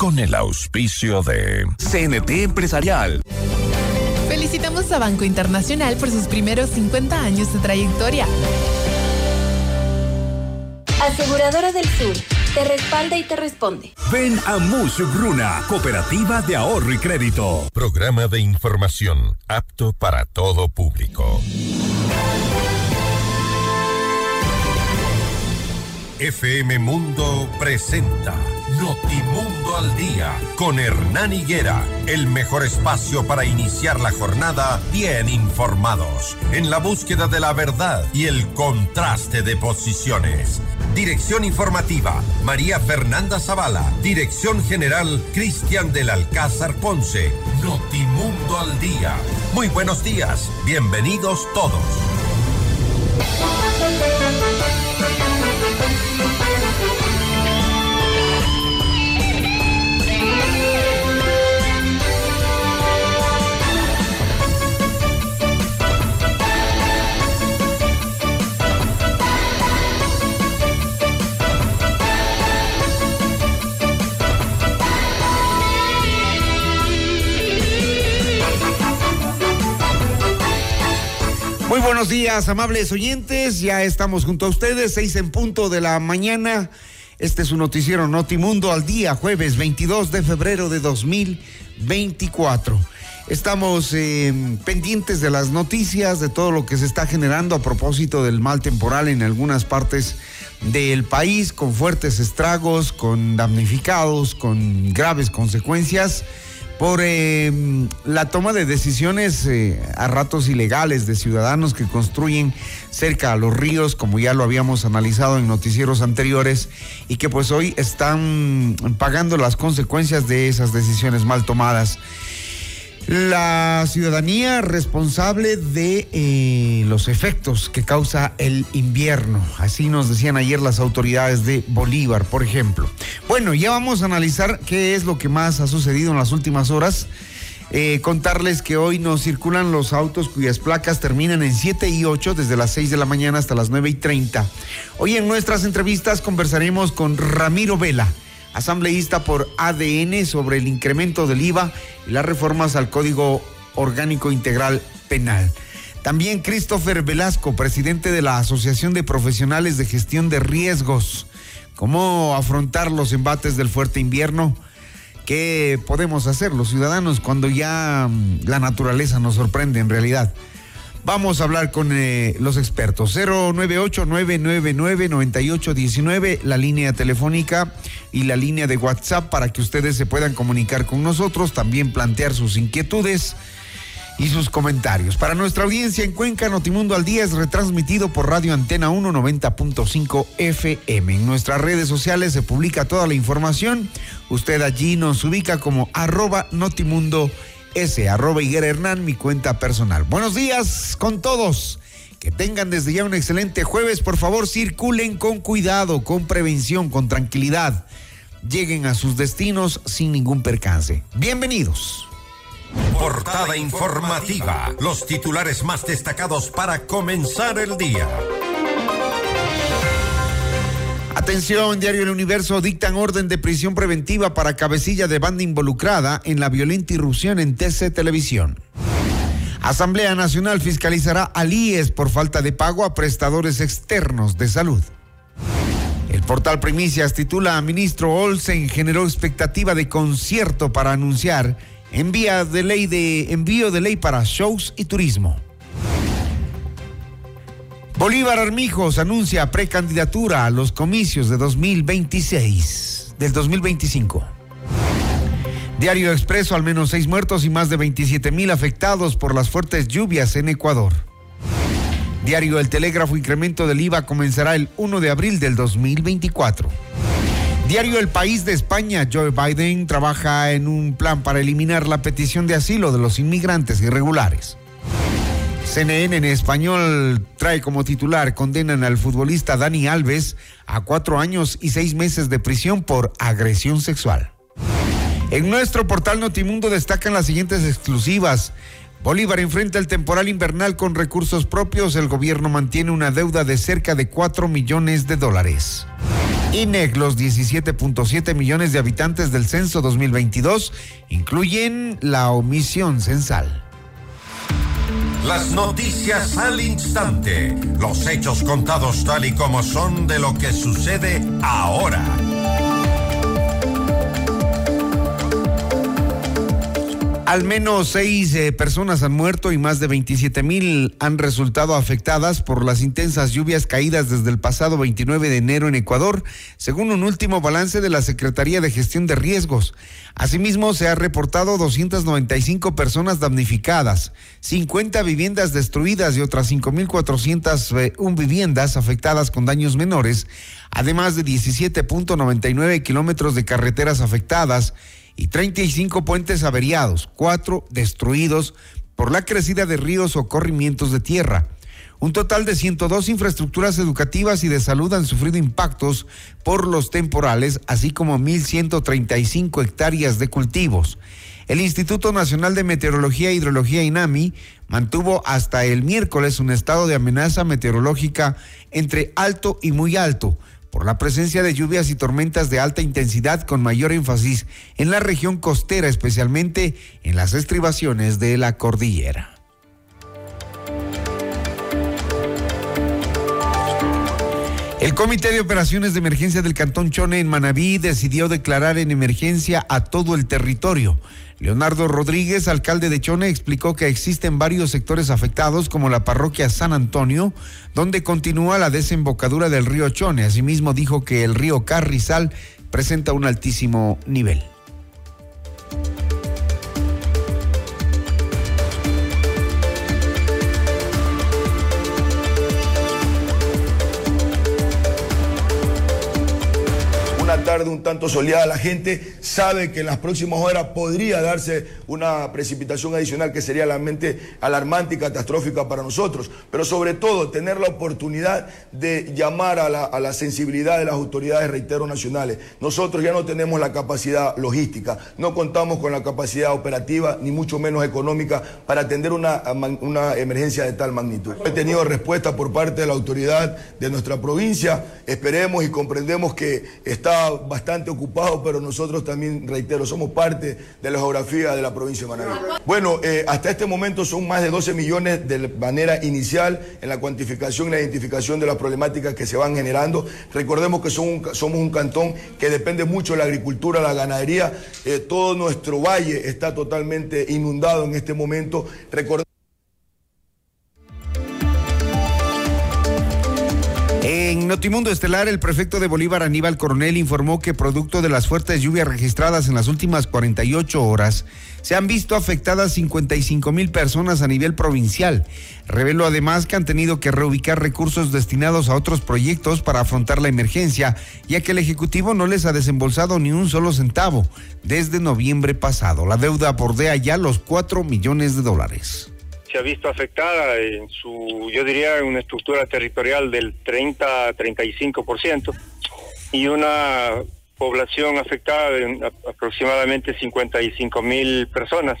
con el auspicio de CNT Empresarial. Felicitamos a Banco Internacional por sus primeros 50 años de trayectoria. Aseguradora del Sur, te respalda y te responde. Ven a Musugruna, Cooperativa de Ahorro y Crédito. Programa de información apto para todo público. FM Mundo presenta Notimundo al Día con Hernán Higuera, el mejor espacio para iniciar la jornada bien informados, en la búsqueda de la verdad y el contraste de posiciones. Dirección informativa, María Fernanda Zavala. Dirección general, Cristian del Alcázar Ponce. Notimundo al Día. Muy buenos días, bienvenidos todos. Muy buenos días, amables oyentes. Ya estamos junto a ustedes, seis en punto de la mañana. Este es un noticiero Notimundo al día, jueves 22 de febrero de 2024. Estamos eh, pendientes de las noticias, de todo lo que se está generando a propósito del mal temporal en algunas partes del país, con fuertes estragos, con damnificados, con graves consecuencias por eh, la toma de decisiones eh, a ratos ilegales de ciudadanos que construyen cerca a los ríos, como ya lo habíamos analizado en noticieros anteriores, y que pues hoy están pagando las consecuencias de esas decisiones mal tomadas. La ciudadanía responsable de eh, los efectos que causa el invierno. Así nos decían ayer las autoridades de Bolívar, por ejemplo. Bueno, ya vamos a analizar qué es lo que más ha sucedido en las últimas horas. Eh, contarles que hoy nos circulan los autos cuyas placas terminan en 7 y 8 desde las 6 de la mañana hasta las 9 y 30. Hoy en nuestras entrevistas conversaremos con Ramiro Vela asambleísta por ADN sobre el incremento del IVA y las reformas al Código Orgánico Integral Penal. También Christopher Velasco, presidente de la Asociación de Profesionales de Gestión de Riesgos. ¿Cómo afrontar los embates del fuerte invierno? ¿Qué podemos hacer los ciudadanos cuando ya mm, la naturaleza nos sorprende en realidad? Vamos a hablar con eh, los expertos. 098-999-9819, la línea telefónica y la línea de WhatsApp para que ustedes se puedan comunicar con nosotros, también plantear sus inquietudes y sus comentarios. Para nuestra audiencia en Cuenca, Notimundo al Día es retransmitido por Radio Antena 190.5 FM. En nuestras redes sociales se publica toda la información. Usted allí nos ubica como arroba Notimundo ese arroba Hernán, mi cuenta personal. Buenos días con todos. Que tengan desde ya un excelente jueves. Por favor, circulen con cuidado, con prevención, con tranquilidad. Lleguen a sus destinos sin ningún percance. Bienvenidos. Portada informativa. Los titulares más destacados para comenzar el día. Atención, Diario El Universo dictan orden de prisión preventiva para cabecilla de banda involucrada en la violenta irrupción en TC Televisión. Asamblea Nacional fiscalizará al IES por falta de pago a prestadores externos de salud. El portal Primicias titula Ministro Olsen generó expectativa de concierto para anunciar envía de ley de envío de ley para shows y turismo. Bolívar Armijos anuncia precandidatura a los comicios de 2026, del 2025. Diario Expreso, al menos seis muertos y más de 27 mil afectados por las fuertes lluvias en Ecuador. Diario El Telégrafo, incremento del IVA comenzará el 1 de abril del 2024. Diario El País de España, Joe Biden trabaja en un plan para eliminar la petición de asilo de los inmigrantes irregulares. CNN en español trae como titular, condenan al futbolista Dani Alves a cuatro años y seis meses de prisión por agresión sexual. En nuestro portal Notimundo destacan las siguientes exclusivas. Bolívar enfrenta el temporal invernal con recursos propios. El gobierno mantiene una deuda de cerca de 4 millones de dólares. INEC, los 17.7 millones de habitantes del censo 2022 incluyen la omisión censal. Las noticias al instante, los hechos contados tal y como son de lo que sucede ahora. Al menos seis eh, personas han muerto y más de 27 mil han resultado afectadas por las intensas lluvias caídas desde el pasado 29 de enero en Ecuador, según un último balance de la Secretaría de Gestión de Riesgos. Asimismo, se ha reportado 295 personas damnificadas, 50 viviendas destruidas y otras 5.401 viviendas afectadas con daños menores, además de 17.99 kilómetros de carreteras afectadas y 35 puentes averiados, cuatro destruidos por la crecida de ríos o corrimientos de tierra. Un total de 102 infraestructuras educativas y de salud han sufrido impactos por los temporales, así como 1.135 hectáreas de cultivos. El Instituto Nacional de Meteorología e Hidrología INAMI mantuvo hasta el miércoles un estado de amenaza meteorológica entre alto y muy alto por la presencia de lluvias y tormentas de alta intensidad con mayor énfasis en la región costera, especialmente en las estribaciones de la cordillera. El Comité de Operaciones de Emergencia del Cantón Chone en Manabí decidió declarar en emergencia a todo el territorio. Leonardo Rodríguez, alcalde de Chone, explicó que existen varios sectores afectados, como la parroquia San Antonio, donde continúa la desembocadura del río Chone. Asimismo, dijo que el río Carrizal presenta un altísimo nivel. Tarde un tanto soleada, la gente sabe que en las próximas horas podría darse una precipitación adicional que sería realmente alarmante y catastrófica para nosotros, pero sobre todo tener la oportunidad de llamar a la, a la sensibilidad de las autoridades, reitero, nacionales. Nosotros ya no tenemos la capacidad logística, no contamos con la capacidad operativa, ni mucho menos económica, para atender una, una emergencia de tal magnitud. He tenido respuesta por parte de la autoridad de nuestra provincia, esperemos y comprendemos que está bastante ocupado, pero nosotros también, reitero, somos parte de la geografía de la provincia de Manaví. Bueno, eh, hasta este momento son más de 12 millones de manera inicial en la cuantificación y la identificación de las problemáticas que se van generando. Recordemos que somos un cantón que depende mucho de la agricultura, la ganadería. Eh, todo nuestro valle está totalmente inundado en este momento. En Notimundo Estelar, el prefecto de Bolívar, Aníbal Coronel, informó que producto de las fuertes lluvias registradas en las últimas 48 horas, se han visto afectadas 55 mil personas a nivel provincial. Reveló además que han tenido que reubicar recursos destinados a otros proyectos para afrontar la emergencia, ya que el Ejecutivo no les ha desembolsado ni un solo centavo desde noviembre pasado. La deuda bordea ya los 4 millones de dólares se ha visto afectada en su, yo diría, en una estructura territorial del 30-35% y una población afectada de aproximadamente 55 mil personas.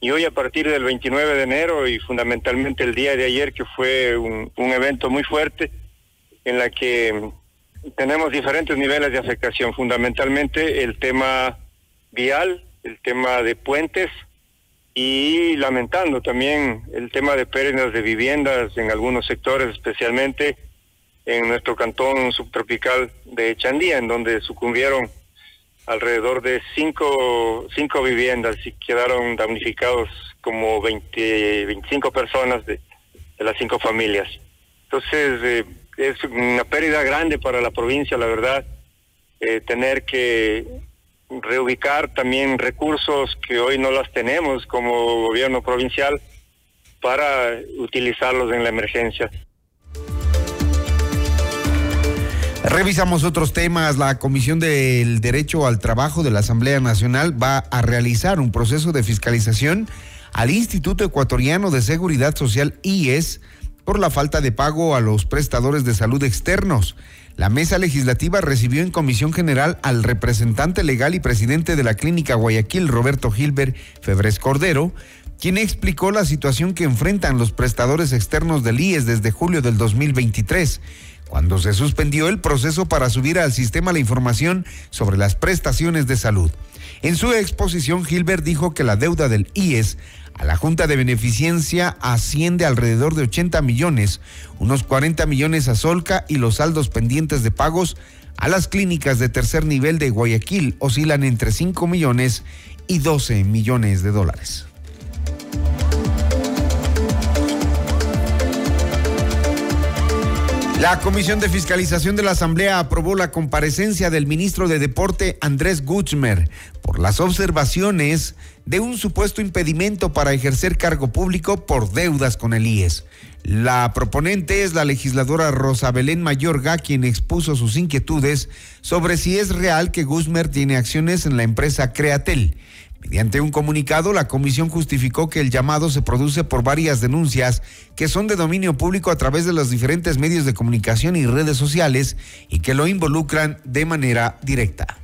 Y hoy a partir del 29 de enero y fundamentalmente el día de ayer, que fue un, un evento muy fuerte en la que tenemos diferentes niveles de afectación, fundamentalmente el tema vial, el tema de puentes, y lamentando también el tema de pérdidas de viviendas en algunos sectores, especialmente en nuestro cantón subtropical de Chandía, en donde sucumbieron alrededor de cinco, cinco viviendas y quedaron damnificados como 20, 25 personas de, las cinco familias. Entonces, eh, es una pérdida grande para la provincia, la verdad, eh, tener que reubicar también recursos que hoy no las tenemos como gobierno provincial para utilizarlos en la emergencia. Revisamos otros temas. La Comisión del Derecho al Trabajo de la Asamblea Nacional va a realizar un proceso de fiscalización al Instituto Ecuatoriano de Seguridad Social IES por la falta de pago a los prestadores de salud externos. La mesa legislativa recibió en comisión general al representante legal y presidente de la clínica Guayaquil, Roberto Gilbert Febres Cordero, quien explicó la situación que enfrentan los prestadores externos del IES desde julio del 2023 cuando se suspendió el proceso para subir al sistema la información sobre las prestaciones de salud. En su exposición, Gilbert dijo que la deuda del IES a la Junta de Beneficencia asciende alrededor de 80 millones, unos 40 millones a Solca y los saldos pendientes de pagos a las clínicas de tercer nivel de Guayaquil oscilan entre 5 millones y 12 millones de dólares. La Comisión de Fiscalización de la Asamblea aprobó la comparecencia del ministro de Deporte Andrés Gutzmer por las observaciones de un supuesto impedimento para ejercer cargo público por deudas con el IES. La proponente es la legisladora Rosa Belén Mayorga, quien expuso sus inquietudes sobre si es real que Guzmer tiene acciones en la empresa Createl Mediante un comunicado, la comisión justificó que el llamado se produce por varias denuncias que son de dominio público a través de los diferentes medios de comunicación y redes sociales y que lo involucran de manera directa.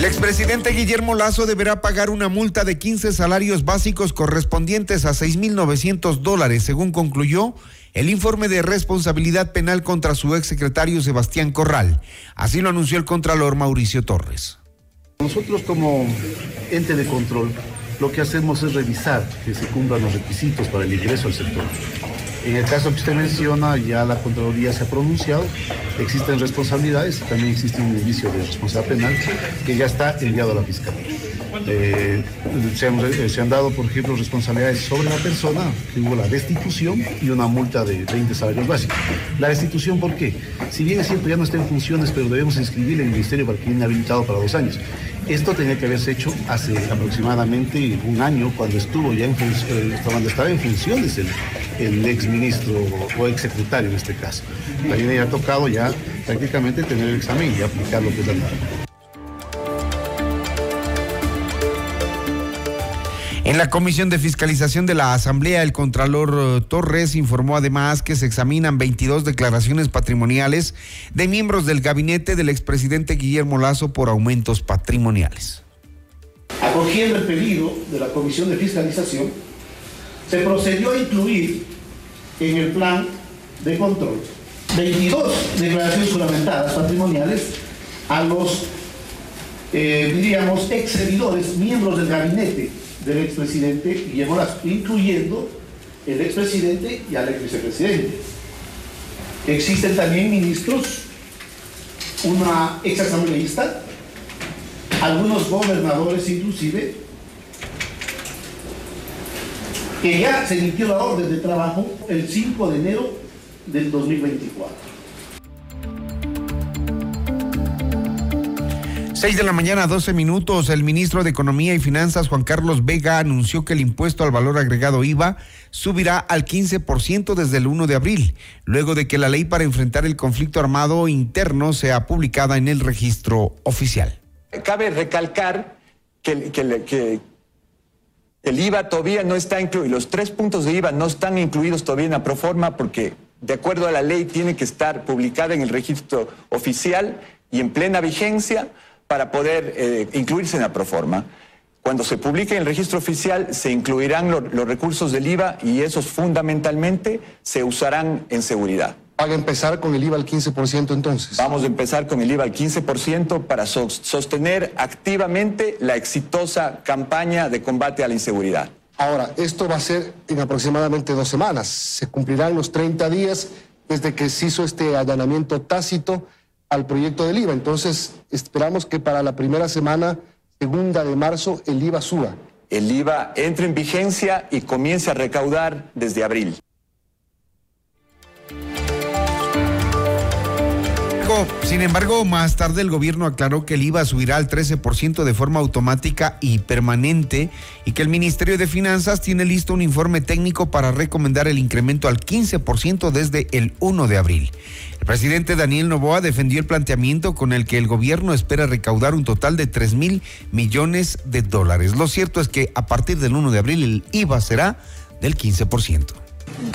El expresidente Guillermo Lazo deberá pagar una multa de 15 salarios básicos correspondientes a 6.900 dólares, según concluyó el informe de responsabilidad penal contra su exsecretario Sebastián Corral. Así lo anunció el contralor Mauricio Torres. Nosotros como ente de control lo que hacemos es revisar que se cumplan los requisitos para el ingreso al sector. En el caso que usted menciona, ya la Contraloría se ha pronunciado, existen responsabilidades, también existe un inicio de responsabilidad penal que ya está enviado a la Fiscalía. Eh, se, han, eh, se, han, dado, por ejemplo, responsabilidades sobre la persona, que hubo la destitución y una multa de 20 salarios básicos. La destitución, ¿por qué? Si bien es cierto, ya no está en funciones, pero debemos inscribirle en el Ministerio para que viene habilitado para dos años. Esto tenía que haberse hecho hace aproximadamente un año, cuando estuvo ya en eh, cuando estaba en funciones el, el ex ministro o ex secretario en este caso. También ha tocado ya prácticamente tener el examen y aplicar lo que es la norma. En la Comisión de Fiscalización de la Asamblea, el Contralor eh, Torres informó además que se examinan 22 declaraciones patrimoniales de miembros del gabinete del expresidente Guillermo Lazo por aumentos patrimoniales. Acogiendo el pedido de la Comisión de Fiscalización, se procedió a incluir en el plan de control 22 declaraciones fundamentadas patrimoniales a los, eh, diríamos, ex miembros del gabinete del expresidente Guillermo Lazo, incluyendo el expresidente y al ex vicepresidente. Existen también ministros, una ex asambleísta, algunos gobernadores inclusive, que ya se emitió la orden de trabajo el 5 de enero del 2024. 6 de la mañana, 12 minutos. El ministro de Economía y Finanzas, Juan Carlos Vega, anunció que el impuesto al valor agregado IVA subirá al 15% desde el 1 de abril, luego de que la ley para enfrentar el conflicto armado interno sea publicada en el registro oficial. Cabe recalcar que, el IVA todavía no está incluido, los tres puntos de IVA no están incluidos todavía en la proforma porque de acuerdo a la ley tiene que estar publicada en el registro oficial y en plena vigencia para poder eh, incluirse en la proforma. Cuando se publique en el registro oficial se incluirán los recursos del IVA y esos fundamentalmente se usarán en seguridad. ¿Van a empezar con el IVA al 15% entonces? Vamos a empezar con el IVA al 15% para sostener activamente la exitosa campaña de combate a la inseguridad. Ahora, esto va a ser en aproximadamente dos semanas. Se cumplirán los 30 días desde que se hizo este allanamiento tácito al proyecto del IVA. Entonces, esperamos que para la primera semana, segunda de marzo, el IVA suba. El IVA entre en vigencia y comience a recaudar desde abril. Sin embargo, más tarde el gobierno aclaró que el IVA subirá al 13% de forma automática y permanente y que el Ministerio de Finanzas tiene listo un informe técnico para recomendar el incremento al 15% desde el 1 de abril. El presidente Daniel Novoa defendió el planteamiento con el que el gobierno espera recaudar un total de 3 mil millones de dólares. Lo cierto es que a partir del 1 de abril el IVA será del 15%.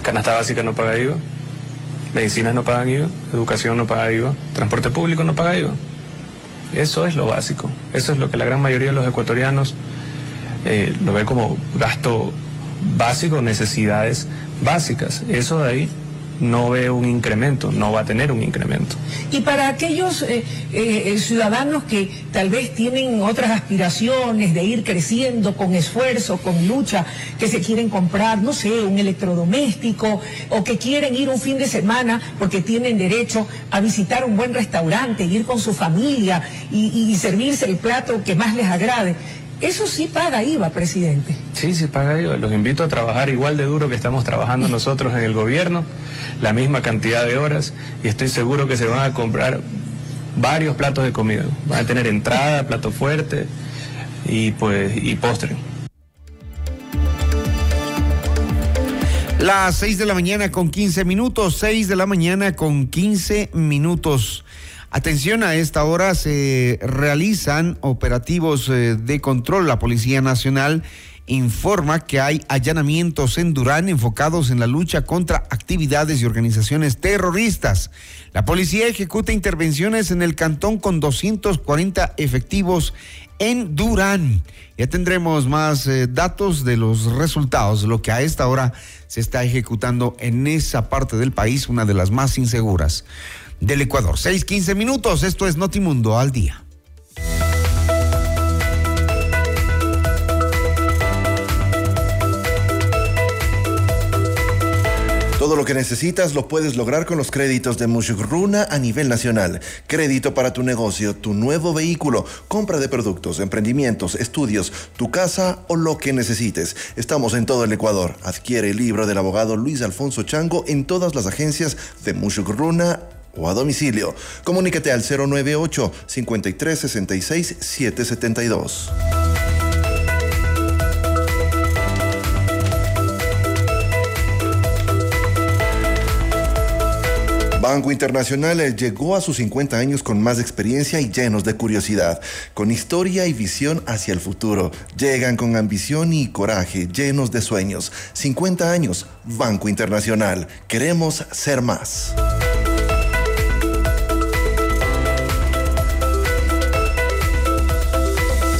Canasta básica no paga IVA medicinas no pagan IVA, educación no paga IVA, transporte público no paga IVA. Eso es lo básico, eso es lo que la gran mayoría de los ecuatorianos eh, lo ve como gasto básico, necesidades básicas. Eso de ahí no ve un incremento, no va a tener un incremento. Y para aquellos eh, eh, ciudadanos que tal vez tienen otras aspiraciones de ir creciendo con esfuerzo, con lucha, que se quieren comprar, no sé, un electrodoméstico o que quieren ir un fin de semana porque tienen derecho a visitar un buen restaurante, ir con su familia y servirse el plato que más les agrade. Eso sí paga IVA, presidente. Sí, sí paga IVA. Los invito a trabajar igual de duro que estamos trabajando nosotros en el gobierno, la misma cantidad de horas, y estoy seguro que se van a comprar varios platos de comida. Van a tener entrada, plato fuerte y pues y postre. Las 6 de la mañana con 15 minutos, 6 de la mañana con 15 minutos. Atención, a esta hora se realizan operativos eh, de control. La Policía Nacional informa que hay allanamientos en Durán enfocados en la lucha contra actividades y organizaciones terroristas. La policía ejecuta intervenciones en el cantón con 240 efectivos en Durán. Ya tendremos más eh, datos de los resultados, lo que a esta hora se está ejecutando en esa parte del país, una de las más inseguras del Ecuador. 6:15 minutos, esto es Notimundo al día. Todo lo que necesitas lo puedes lograr con los créditos de Runa a nivel nacional. Crédito para tu negocio, tu nuevo vehículo, compra de productos, emprendimientos, estudios, tu casa o lo que necesites. Estamos en todo el Ecuador. Adquiere el libro del abogado Luis Alfonso Chango en todas las agencias de Runa o a domicilio. Comunícate al 098 5366 772. Banco Internacional llegó a sus 50 años con más experiencia y llenos de curiosidad, con historia y visión hacia el futuro. Llegan con ambición y coraje, llenos de sueños. 50 años, Banco Internacional. Queremos ser más.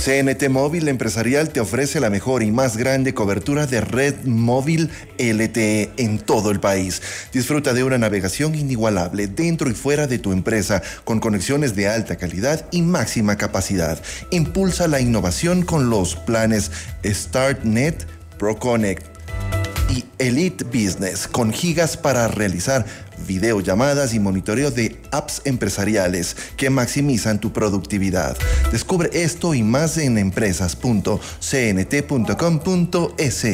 CNT Móvil Empresarial te ofrece la mejor y más grande cobertura de red móvil LTE en todo el país. Disfruta de una navegación inigualable dentro y fuera de tu empresa con conexiones de alta calidad y máxima capacidad. Impulsa la innovación con los planes StartNet ProConnect y Elite Business con gigas para realizar videollamadas y monitoreo de apps empresariales que maximizan tu productividad. Descubre esto y más en empresas.cnt.com.es.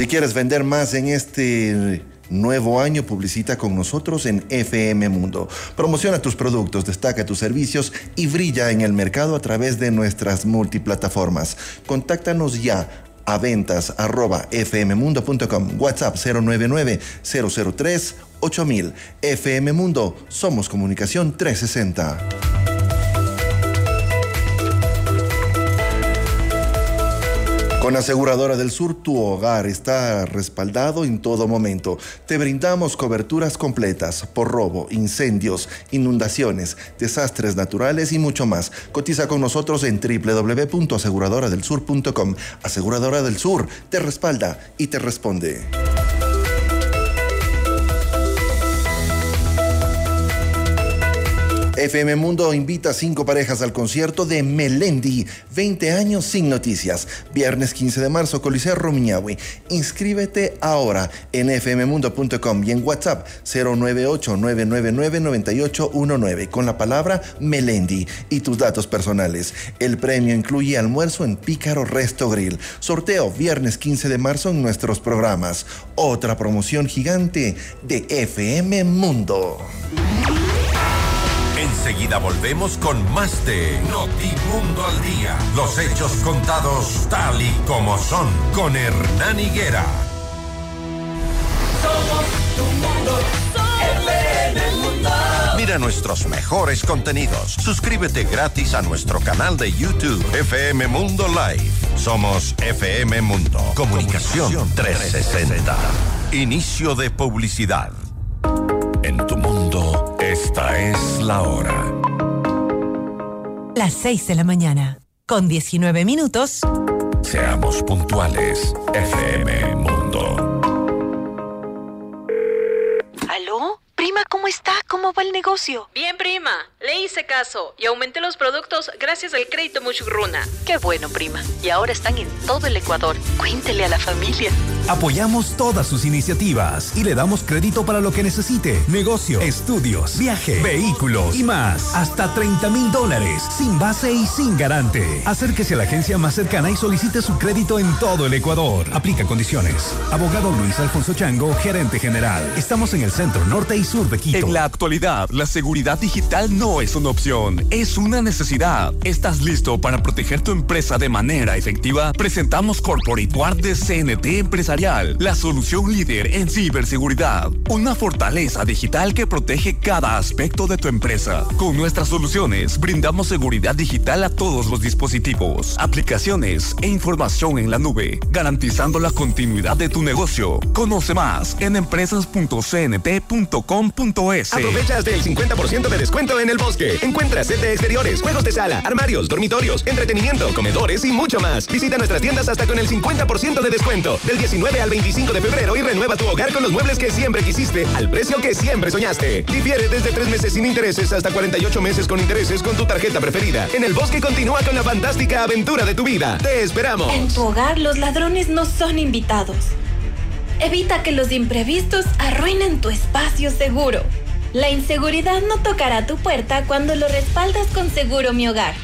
Si quieres vender más en este nuevo año, publicita con nosotros en FM Mundo. Promociona tus productos, destaca tus servicios y brilla en el mercado a través de nuestras multiplataformas. Contáctanos ya a ventas arroba WhatsApp 099 003 8000. FM Mundo, somos comunicación 360. Con Aseguradora del Sur, tu hogar está respaldado en todo momento. Te brindamos coberturas completas por robo, incendios, inundaciones, desastres naturales y mucho más. Cotiza con nosotros en www.aseguradoradelsur.com. Aseguradora del Sur te respalda y te responde. FM Mundo invita a cinco parejas al concierto de Melendi, 20 años sin noticias. Viernes 15 de marzo, Coliseo Romiñahui. Inscríbete ahora en fmmundo.com y en WhatsApp 098-999-9819 con la palabra Melendi y tus datos personales. El premio incluye almuerzo en Pícaro Resto Grill. Sorteo viernes 15 de marzo en nuestros programas. Otra promoción gigante de FM Mundo. Enseguida volvemos con más de Notimundo al Día. Los hechos contados tal y como son con Hernán Higuera. Somos tu mundo. mundo. Mira nuestros mejores contenidos. Suscríbete gratis a nuestro canal de YouTube FM Mundo Live. Somos FM Mundo. Comunicación 360. Inicio de publicidad. Esta es la hora. las 6 de la mañana. Con 19 minutos. Seamos puntuales. FM Mundo. ¿Aló? Prima, ¿cómo está? ¿Cómo va el negocio? Bien, prima. Le hice caso y aumenté los productos gracias al crédito Muchugruna. Qué bueno, prima. Y ahora están en todo el Ecuador. Cuéntele a la familia. Apoyamos todas sus iniciativas y le damos crédito para lo que necesite. Negocio, estudios, viaje, vehículos y más. Hasta 30 mil dólares, sin base y sin garante. Acérquese a la agencia más cercana y solicite su crédito en todo el Ecuador. Aplica condiciones. Abogado Luis Alfonso Chango, gerente general. Estamos en el centro norte y sur de Quito. En la actualidad, la seguridad digital no es una opción, es una necesidad. ¿Estás listo para proteger tu empresa de manera efectiva? Presentamos Corporate Guard de CNT La solución líder en ciberseguridad. Una fortaleza digital que protege cada aspecto de tu empresa. Con nuestras soluciones, brindamos seguridad digital a todos los dispositivos, aplicaciones e información en la nube, garantizando la continuidad de tu negocio. Conoce más en empresas.cnt.com.es. Aprovecha hasta el 50% de descuento en el bosque. Encuentra set exteriores, juegos de sala, armarios, dormitorios, entretenimiento, comedores y mucho más. Visita nuestras tiendas hasta con el 50% de descuento. Del 19 al 25 de febrero y renueva tu hogar con los muebles que siempre quisiste al precio que siempre soñaste. Difiere desde 3 meses sin intereses hasta 48 meses con intereses con tu tarjeta preferida. En el bosque continúa con la fantástica aventura de tu vida. Te esperamos. En tu hogar los ladrones no son invitados. Evita que los imprevistos arruinen tu espacio seguro. La inseguridad no tocará tu puerta cuando lo respaldas con Seguro Mi Hogar.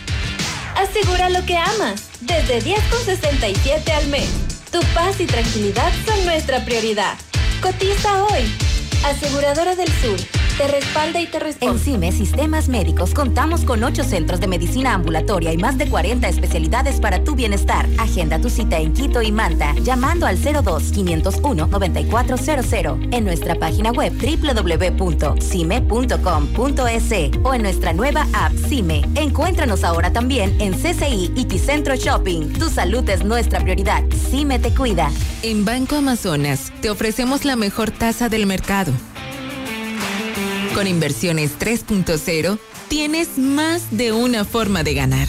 Asegura lo que amas, desde 10,67 al mes. Tu paz y tranquilidad son nuestra prioridad. Cotiza hoy. Aseguradora del Sur. Te respalda y te. En CIME Sistemas Médicos contamos con 8 centros de medicina ambulatoria y más de 40 especialidades para tu bienestar. Agenda tu cita en Quito y Manta llamando al 02-501-9400 en nuestra página web www.cime.com.es o en nuestra nueva app CIME. Encuéntranos ahora también en CCI y Ticentro Shopping. Tu salud es nuestra prioridad. CIME te cuida. En Banco Amazonas te ofrecemos la mejor tasa del mercado. Con inversiones 3.0 tienes más de una forma de ganar.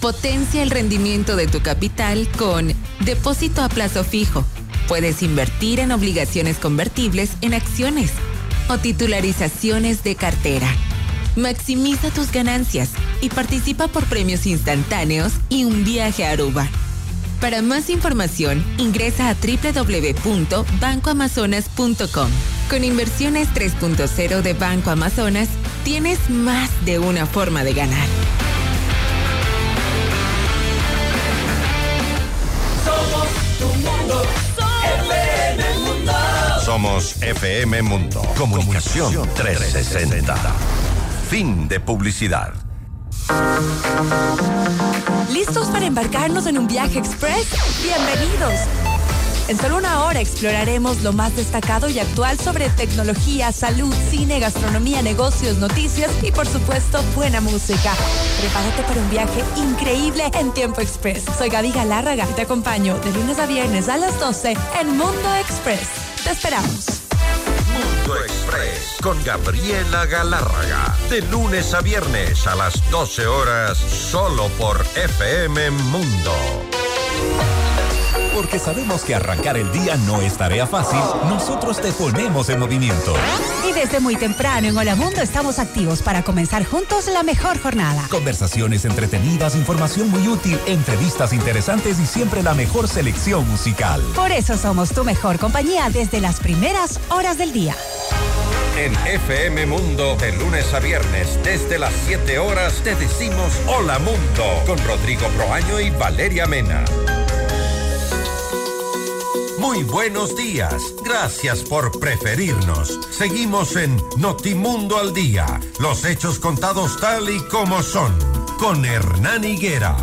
Potencia el rendimiento de tu capital con depósito a plazo fijo. Puedes invertir en obligaciones convertibles en acciones o titularizaciones de cartera. Maximiza tus ganancias y participa por premios instantáneos y un viaje a Aruba. Para más información, ingresa a www.bancoamazonas.com. Con inversiones 3.0 de Banco Amazonas, tienes más de una forma de ganar. Somos tu mundo. FM Mundo. Somos FM Mundo. Comunicación 360. Fin de publicidad. ¿Listos para embarcarnos en un viaje express? Bienvenidos. En solo una hora exploraremos lo más destacado y actual sobre tecnología, salud, cine, gastronomía, negocios, noticias y por supuesto buena música. Prepárate para un viaje increíble en tiempo express. Soy Gaby Galárraga y te acompaño de lunes a viernes a las 12 en Mundo Express. Te esperamos. Mundo Express con Gabriela Galárraga. De lunes a viernes a las 12 horas, solo por FM Mundo. Porque sabemos que arrancar el día no es tarea fácil, nosotros te ponemos en movimiento. Y desde muy temprano en Hola Mundo estamos activos para comenzar juntos la mejor jornada. Conversaciones entretenidas, información muy útil, entrevistas interesantes y siempre la mejor selección musical. Por eso somos tu mejor compañía desde las primeras horas del día. En FM Mundo, de lunes a viernes, desde las 7 horas, te decimos Hola Mundo, con Rodrigo Proaño y Valeria Mena. Muy buenos días. Gracias por preferirnos. Seguimos en Notimundo al Día. Los hechos contados tal y como son. Con Hernán Higuera.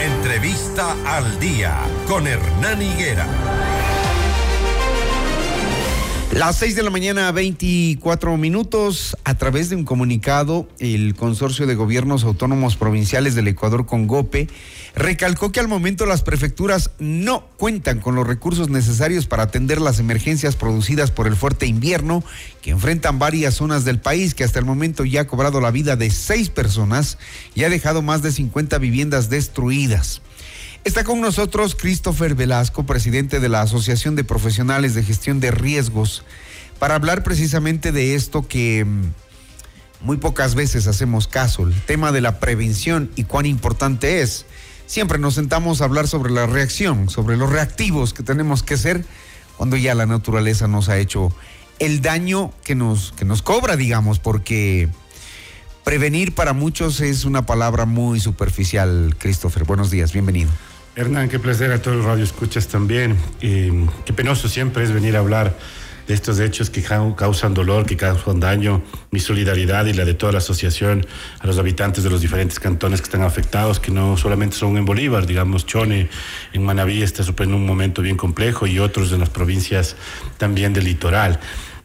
Entrevista al Día. Con Hernán Higuera. Las 6 de la mañana, 24 minutos. A través de un comunicado, el Consorcio de Gobiernos Autónomos Provinciales del Ecuador con GOPE recalcó que al momento las prefecturas no cuentan con los recursos necesarios para atender las emergencias producidas por el fuerte invierno que enfrentan varias zonas del país, que hasta el momento ya ha cobrado la vida de seis personas y ha dejado más de 50 viviendas destruidas. Está con nosotros Christopher Velasco, presidente de la Asociación de Profesionales de Gestión de Riesgos, para hablar precisamente de esto que mm, muy pocas veces hacemos caso, el tema de la prevención y cuán importante es. Siempre nos sentamos a hablar sobre la reacción, sobre los reactivos que tenemos que ser cuando ya la naturaleza nos ha hecho el daño que nos, que nos cobra, digamos, porque prevenir para muchos es una palabra muy superficial. Christopher, buenos días, bienvenido. Hernán, qué placer a todos los radioescuchas también. Qué penoso siempre es venir a hablar de estos hechos que causan dolor, que causan daño. Mi solidaridad y la de toda la asociación a los habitantes de los diferentes cantones que están afectados, que no solamente son en Bolívar, digamos, Chone, en Manabí está en un momento bien complejo y otros en las provincias también del litoral.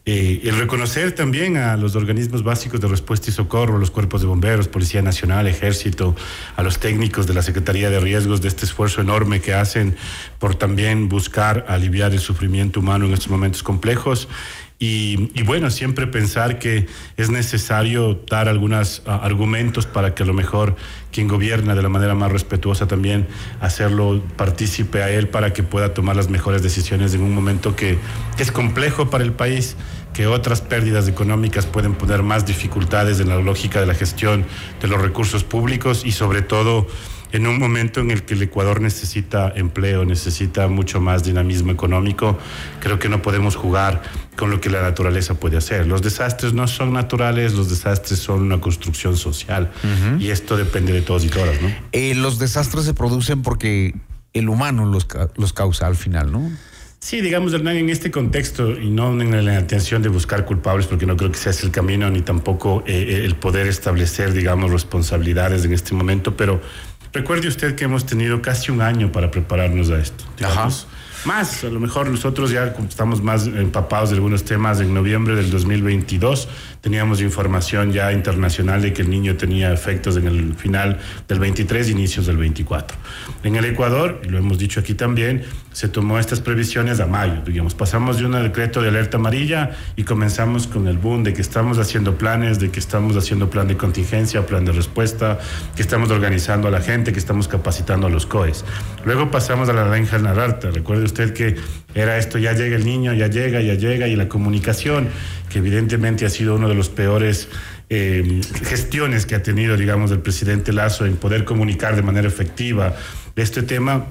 Eh, el reconocer también a los organismos básicos de respuesta y socorro, los cuerpos de bomberos, Policía Nacional, Ejército, a los técnicos de la Secretaría de Riesgos de este esfuerzo enorme que hacen por también buscar aliviar el sufrimiento humano en estos momentos complejos. Y, bueno, siempre pensar que es necesario dar algunos argumentos para que a lo mejor quien gobierna de la manera más respetuosa también hacerlo partícipe a él para que pueda tomar las mejores decisiones en un momento que es complejo para el país que otras pérdidas económicas pueden poner más dificultades en la lógica de la gestión de los recursos públicos y sobre todo en un momento en el que el Ecuador necesita empleo, necesita mucho más dinamismo económico, creo que no podemos jugar con lo que la naturaleza puede hacer. Los desastres no son naturales, los desastres son una construcción social y esto depende de todos y todas, ¿no? Eh, los desastres se producen porque el humano los, los causa al final, ¿no? Sí, digamos, Hernán, en este contexto y no en la intención de buscar culpables, porque no creo que sea ese el camino, ni tampoco eh, eh, el poder establecer, digamos, responsabilidades en este momento, pero recuerde usted que hemos tenido casi un año para prepararnos a esto. Digamos, Más, a lo mejor nosotros ya estamos más empapados de algunos temas. En noviembre del 2022 teníamos información ya internacional de que el niño tenía efectos en el final del 23, inicios del 24. En el Ecuador, y lo hemos dicho aquí también, se tomó estas previsiones a mayo, digamos, pasamos de un decreto de alerta amarilla y comenzamos con el boom de que estamos haciendo planes, de que estamos haciendo plan de contingencia, plan de respuesta, que estamos organizando a la gente, que estamos capacitando a los COEs. Luego pasamos a la naranja narrarte, recuerde usted que era esto, ya llega el niño, ya llega, ya llega, y la comunicación, evidentemente ha sido uno de los peores eh, gestiones que ha tenido, digamos, el presidente Lazo en poder comunicar de manera efectiva este tema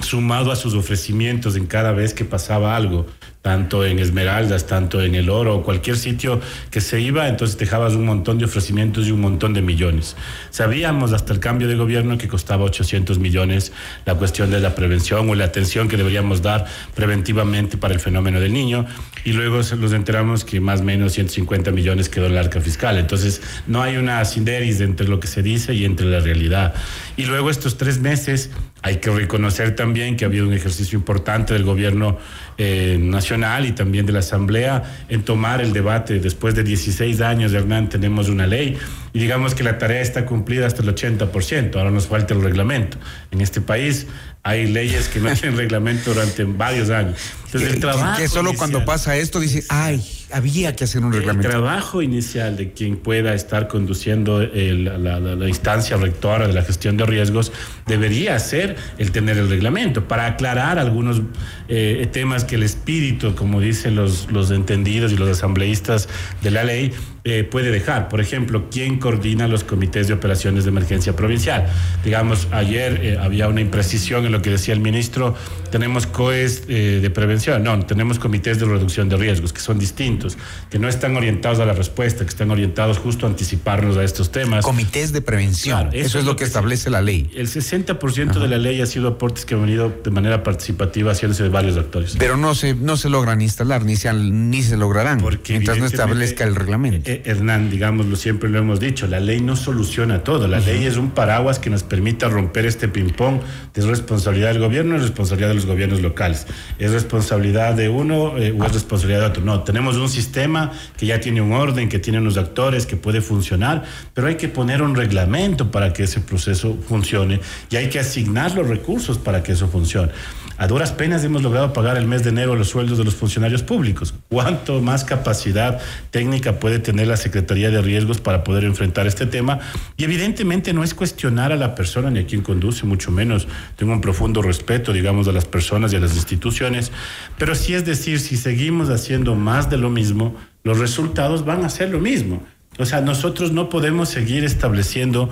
sumado a sus ofrecimientos en cada vez que pasaba algo, tanto en Esmeraldas, tanto en El Oro, cualquier sitio que se iba, entonces dejabas un montón de ofrecimientos y un montón de millones. Sabíamos hasta el cambio de gobierno que costaba 800 millones la cuestión de la prevención o la atención que deberíamos dar preventivamente para el fenómeno del niño, y luego nos enteramos que más o menos 150 millones quedó en el arca fiscal. Entonces, no hay una sinderis entre lo que se dice y entre la realidad. Y luego estos tres meses hay que reconocer también que ha habido un ejercicio importante del gobierno eh, nacional y también de la Asamblea en tomar el debate. Después de 16 años, Hernán, tenemos una ley y digamos que la tarea está cumplida hasta el 80%. Ahora nos falta el reglamento. En este país hay leyes que no tienen reglamento durante varios años. Entonces, el trabajo que solo cuando pasa esto dice, ay, había que hacer un reglamento. El trabajo inicial de quien pueda estar conduciendo la, instancia rectora de la gestión de riesgos debería ser el tener el reglamento para aclarar algunos eh, temas que el espíritu, como dicen los, los entendidos y los asambleístas de la ley, eh, puede dejar. Por ejemplo, ¿quién coordina los comités de operaciones de emergencia provincial? Digamos, ayer eh, había una imprecisión en lo que decía el ministro, tenemos COES de prevención, no, tenemos comités de reducción de riesgos, que son distintos, que no están orientados a la respuesta, que están orientados justo a anticiparnos a estos temas. Comités de prevención, eso, es lo que, establece la ley. El 60% de la ley ha sido aportes que han venido de manera participativa haciéndose de varios actores. Pero no se, no se logran instalar, ni se, ni se lograrán, mientras no establezca el reglamento eh, Hernán, digámoslo, siempre lo hemos dicho, la ley no soluciona todo. La ley es un paraguas que nos permita romper este ping-pong de responsabilidad del gobierno y responsabilidad de los gobiernos locales. ¿Es responsabilidad de uno eh, o es responsabilidad de otro? No, tenemos un sistema que ya tiene un orden, que tiene unos actores, que puede funcionar, pero hay que poner un reglamento para que ese proceso funcione y hay que asignar los recursos para que eso funcione. A duras penas hemos logrado pagar el mes de enero los sueldos de los funcionarios públicos. ¿Cuánto más capacidad técnica puede tener la Secretaría de Riesgos para poder enfrentar este tema? Y evidentemente no es cuestionar a la persona ni a quien conduce, mucho menos. Tengo un profundo respeto, digamos, a las personas y a las instituciones, pero sí es decir, si seguimos haciendo más de lo mismo, los resultados van a ser lo mismo. O sea, nosotros no podemos seguir estableciendo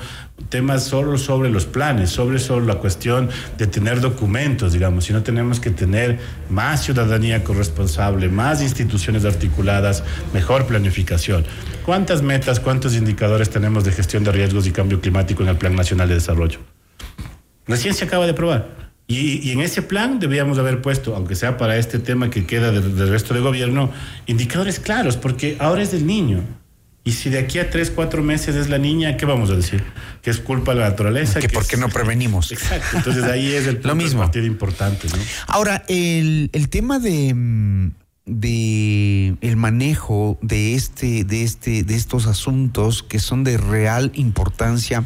temas solo sobre los planes, sobre solo la cuestión de tener documentos, digamos, sino tenemos que tener más ciudadanía corresponsable, más instituciones articuladas, mejor planificación. ¿Cuántas metas, cuántos indicadores tenemos de gestión de riesgos y cambio climático en el Plan Nacional de Desarrollo? Recién se acaba de aprobar. Y, en ese plan debíamos haber puesto, aunque sea para este tema que queda del, del resto del gobierno, indicadores claros, porque ahora es del niño. Y si de aquí a tres, cuatro meses es la niña, ¿qué vamos a decir? Que es culpa de la naturaleza. Que, que por qué es- no prevenimos. Exacto. Entonces ahí es el punto Lo mismo. de partida importante, ¿no? Ahora, el, el tema de, mm, de el manejo de este, de este, de estos asuntos que son de real importancia,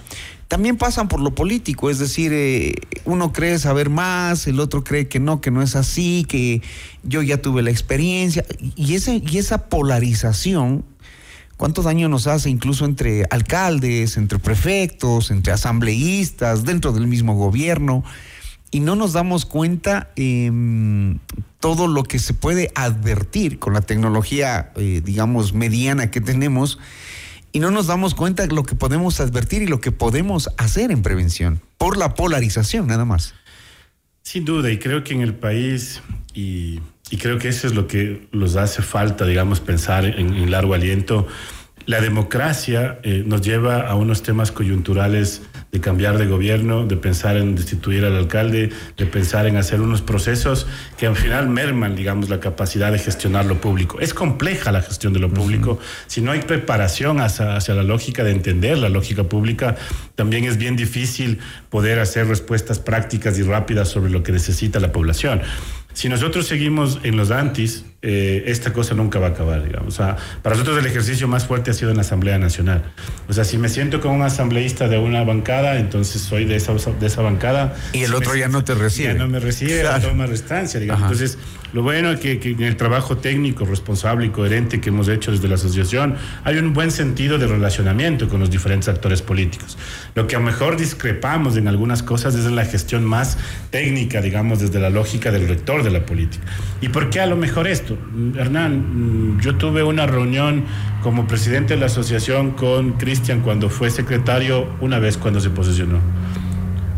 también pasan por lo político, es decir, eh, uno cree saber más, el otro cree que no, que no es así, que yo ya tuve la experiencia, y ese, y esa polarización ¿Cuánto daño nos hace incluso entre alcaldes, entre prefectos, entre asambleístas, dentro del mismo gobierno? Y no nos damos cuenta em, todo lo que se puede advertir con la tecnología, eh, digamos, mediana que tenemos, y no nos damos cuenta de lo que podemos advertir y lo que podemos hacer en prevención, por la polarización nada más. Sin duda, y creo que en el país, y, y creo que eso es lo que los hace falta, digamos, pensar en, en largo aliento, la democracia eh, nos lleva a unos temas coyunturales de cambiar de gobierno, de pensar en destituir al alcalde, de pensar en hacer unos procesos que al final merman, digamos, la capacidad de gestionar lo público. Es compleja la gestión de lo público. Si no hay preparación hacia, hacia la lógica de entender la lógica pública, también es bien difícil poder hacer respuestas prácticas y rápidas sobre lo que necesita la población. Si nosotros seguimos en los antis, eh, esta cosa nunca va a acabar, digamos. O sea, para nosotros el ejercicio más fuerte ha sido en la Asamblea Nacional. O sea, si me siento como un asambleísta de una bancada, entonces soy de esa, de esa bancada. Y el Si otro ya no te recibe. Ya no me recibe, Claro. toma restancia, digamos. Ajá. Entonces, lo bueno es que, que en el trabajo técnico, responsable y coherente que hemos hecho desde la asociación, hay un buen sentido de relacionamiento con los diferentes actores políticos. Lo que a lo mejor discrepamos en algunas cosas es en la gestión más técnica, digamos, desde la lógica del rector de la política. ¿Y por qué a lo mejor esto? Mm, Hernán, mm, yo tuve una reunión como presidente de la asociación con Cristian cuando fue secretario una vez cuando se posesionó.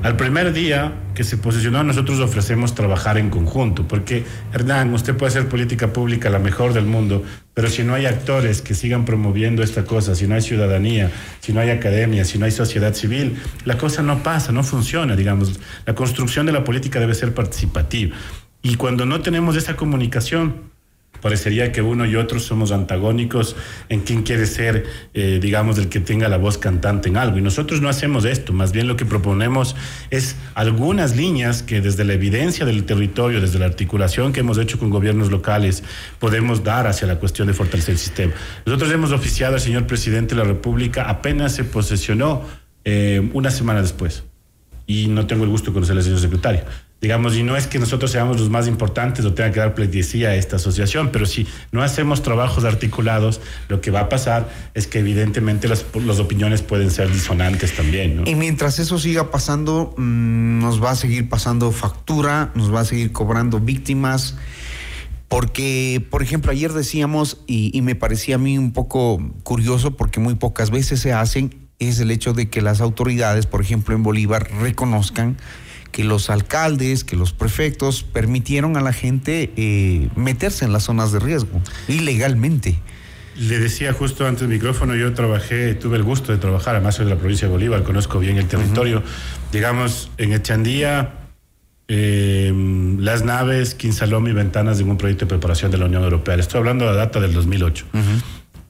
Al primer día que se posicionó, nosotros ofrecemos trabajar en conjunto, porque Hernán, usted puede hacer política pública la mejor del mundo, pero si no hay actores que sigan promoviendo esta cosa, si no hay ciudadanía, si no hay academia, si no hay sociedad civil, la cosa no pasa, no funciona, digamos. La construcción de la política debe ser participativa. Y cuando no tenemos esa comunicación, parecería que uno y otro somos antagónicos en quién quiere ser, eh, digamos, el que tenga la voz cantante en algo. Y nosotros no hacemos esto, más bien lo que proponemos es algunas líneas que desde la evidencia del territorio, desde la articulación que hemos hecho con gobiernos locales, podemos dar hacia la cuestión de fortalecer el sistema. Nosotros hemos oficiado al señor presidente de la República apenas se posesionó eh, una semana después y no tengo el gusto de conocer al señor secretario. Digamos, y no es que nosotros seamos los más importantes o tenga que dar pleitesía a esta asociación, pero si no hacemos trabajos articulados, lo que va a pasar es que evidentemente las, las opiniones pueden ser disonantes también. Y mientras eso siga pasando, mm, nos va a seguir pasando factura, nos va a seguir cobrando víctimas. Porque, por ejemplo, ayer decíamos, y me parecía a mí un poco curioso, porque muy pocas veces se hacen, es el hecho de que las autoridades, por ejemplo, en Bolívar, reconozcan que los alcaldes, que los prefectos permitieron a la gente eh, meterse en las zonas de riesgo, ilegalmente. Le decía justo antes del micrófono, yo trabajé, tuve el gusto de trabajar, además soy de la provincia de Bolívar, conozco bien el territorio. Digamos, en Echandía, eh, las naves, Quinsalón y ventanas de un proyecto de preparación de la Unión Europea. Le Estoy hablando de la data del 2008.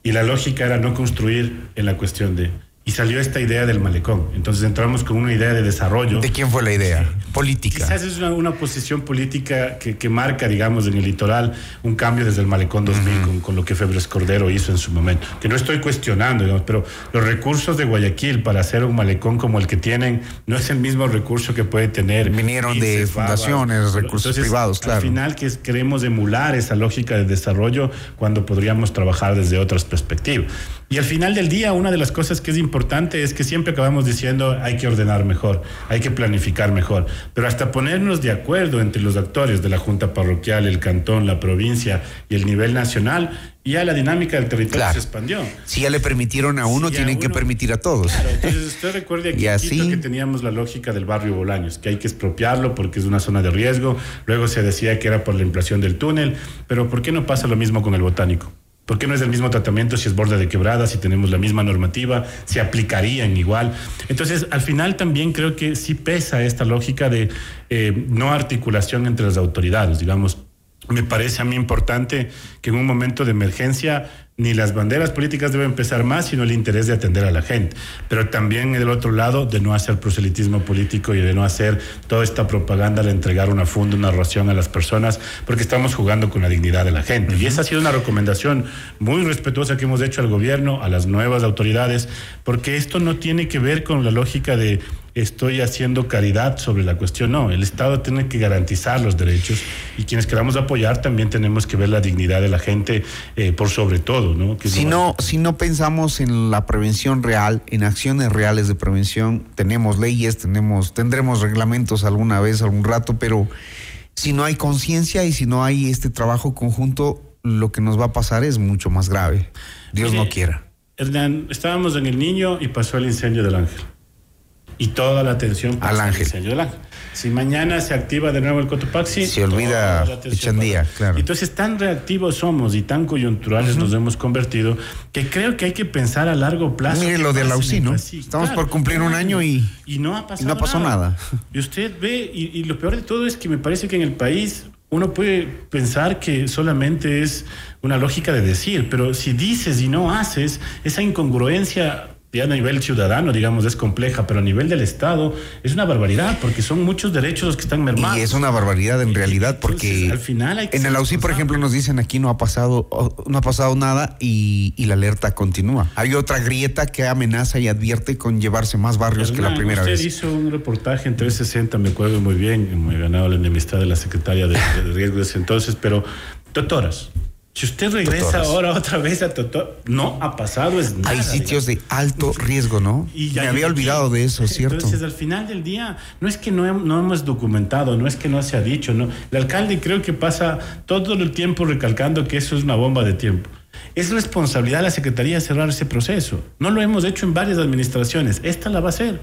Y la lógica era no construir en la cuestión de y salió esta idea del malecón. Entonces entramos con una idea de desarrollo. ¿De quién fue la idea? Política. Quizás es una, una posición política que, que, marca, digamos, en el litoral un cambio desde el malecón 2000 uh -huh. con, con, lo que Febres Cordero hizo en su momento. Que no estoy cuestionando, digamos, pero los recursos de Guayaquil para hacer un malecón como el que tienen no es el mismo recurso que puede tener. Vinieron de fundaciones, recursos Entonces, privados, claro. Al final que queremos emular esa lógica de desarrollo cuando podríamos trabajar desde otras perspectivas. Y al final del día, una de las cosas que es importante es que siempre acabamos diciendo hay que ordenar mejor, hay que planificar mejor, pero hasta ponernos de acuerdo entre los actores de la Junta Parroquial, el Cantón, la provincia y el nivel nacional, ya la dinámica del territorio Claro. se expandió. Si ya le permitieron a uno, Si a tienen que uno- permitir a todos. Claro, entonces usted recuerde aquí así- que teníamos la lógica del barrio Bolaños, que hay que expropiarlo porque es una zona de riesgo, luego se decía que era por la inflación del túnel, pero ¿por qué no pasa lo mismo con el botánico? ¿Por qué no es el mismo tratamiento si es borde de quebrada, si tenemos la misma normativa, se aplicarían igual? Entonces, al final también creo que sí pesa esta lógica de eh, no articulación entre las autoridades, digamos. Me parece a mí importante que en un momento de emergencia ni las banderas políticas deben pesar más, sino el interés de atender a la gente. Pero también del otro lado, de no hacer proselitismo político y de no hacer toda esta propaganda de entregar una funda, una ración a las personas, porque estamos jugando con la dignidad de la gente. Y esa ha sido una recomendación muy respetuosa que hemos hecho al gobierno, a las nuevas autoridades, porque esto no tiene que ver con la lógica de estoy haciendo caridad sobre la cuestión. No, el Estado tiene que garantizar los derechos y quienes queramos apoyar también tenemos que ver la dignidad de la gente eh, por sobre todo, ¿no? Que Si no, si no pensamos en la prevención real, en acciones reales de prevención, tenemos leyes, tenemos, tendremos reglamentos alguna vez, algún rato, pero si no hay conciencia y si no hay este trabajo conjunto, lo que nos va a pasar es mucho más grave. Dios no quiera. Hernán, estábamos en el niño y pasó el incendio del ángel. Y toda la atención Al ángel. Si mañana se activa de nuevo el Cotopaxi, Se olvida la Echandía, claro. Entonces, tan reactivos somos y tan coyunturales nos hemos convertido que creo que hay que pensar a largo plazo. Mire lo en el Ausí, ¿no? Estamos Claro, por cumplir un año y, y no ha pasado, no pasó nada. Y usted ve, y, y lo peor de todo es que me parece que en el país uno puede pensar que solamente es una lógica de decir, pero si dices y no haces, esa incongruencia ya a nivel ciudadano, digamos, es compleja, pero a nivel del Estado es una barbaridad, porque son muchos derechos los que están mermados. Y es una barbaridad en realidad porque al final hay que en el AUSI, por ejemplo, nos dicen aquí no ha pasado o- no ha pasado nada y, y la alerta continúa. Hay otra grieta que amenaza y advierte con llevarse más barrios que la Hernán, primera usted vez. hizo un reportaje en 360, me acuerdo muy bien, me he ganado la enemistad de la secretaria de, de riesgo de ese entonces, pero doctoras, si usted regresa ahora otra vez a Totó, no ha pasado es nada. Hay sitios de alto riesgo, ¿no? Y Me había olvidado de eso, ¿cierto? Entonces, al final del día, no es que no, no hemos documentado, no es que no se ha dicho, no. El alcalde creo que pasa todo el tiempo recalcando que eso es una bomba de tiempo. Es responsabilidad de la Secretaría cerrar ese proceso. No lo hemos hecho en varias administraciones. Esta la va a hacer.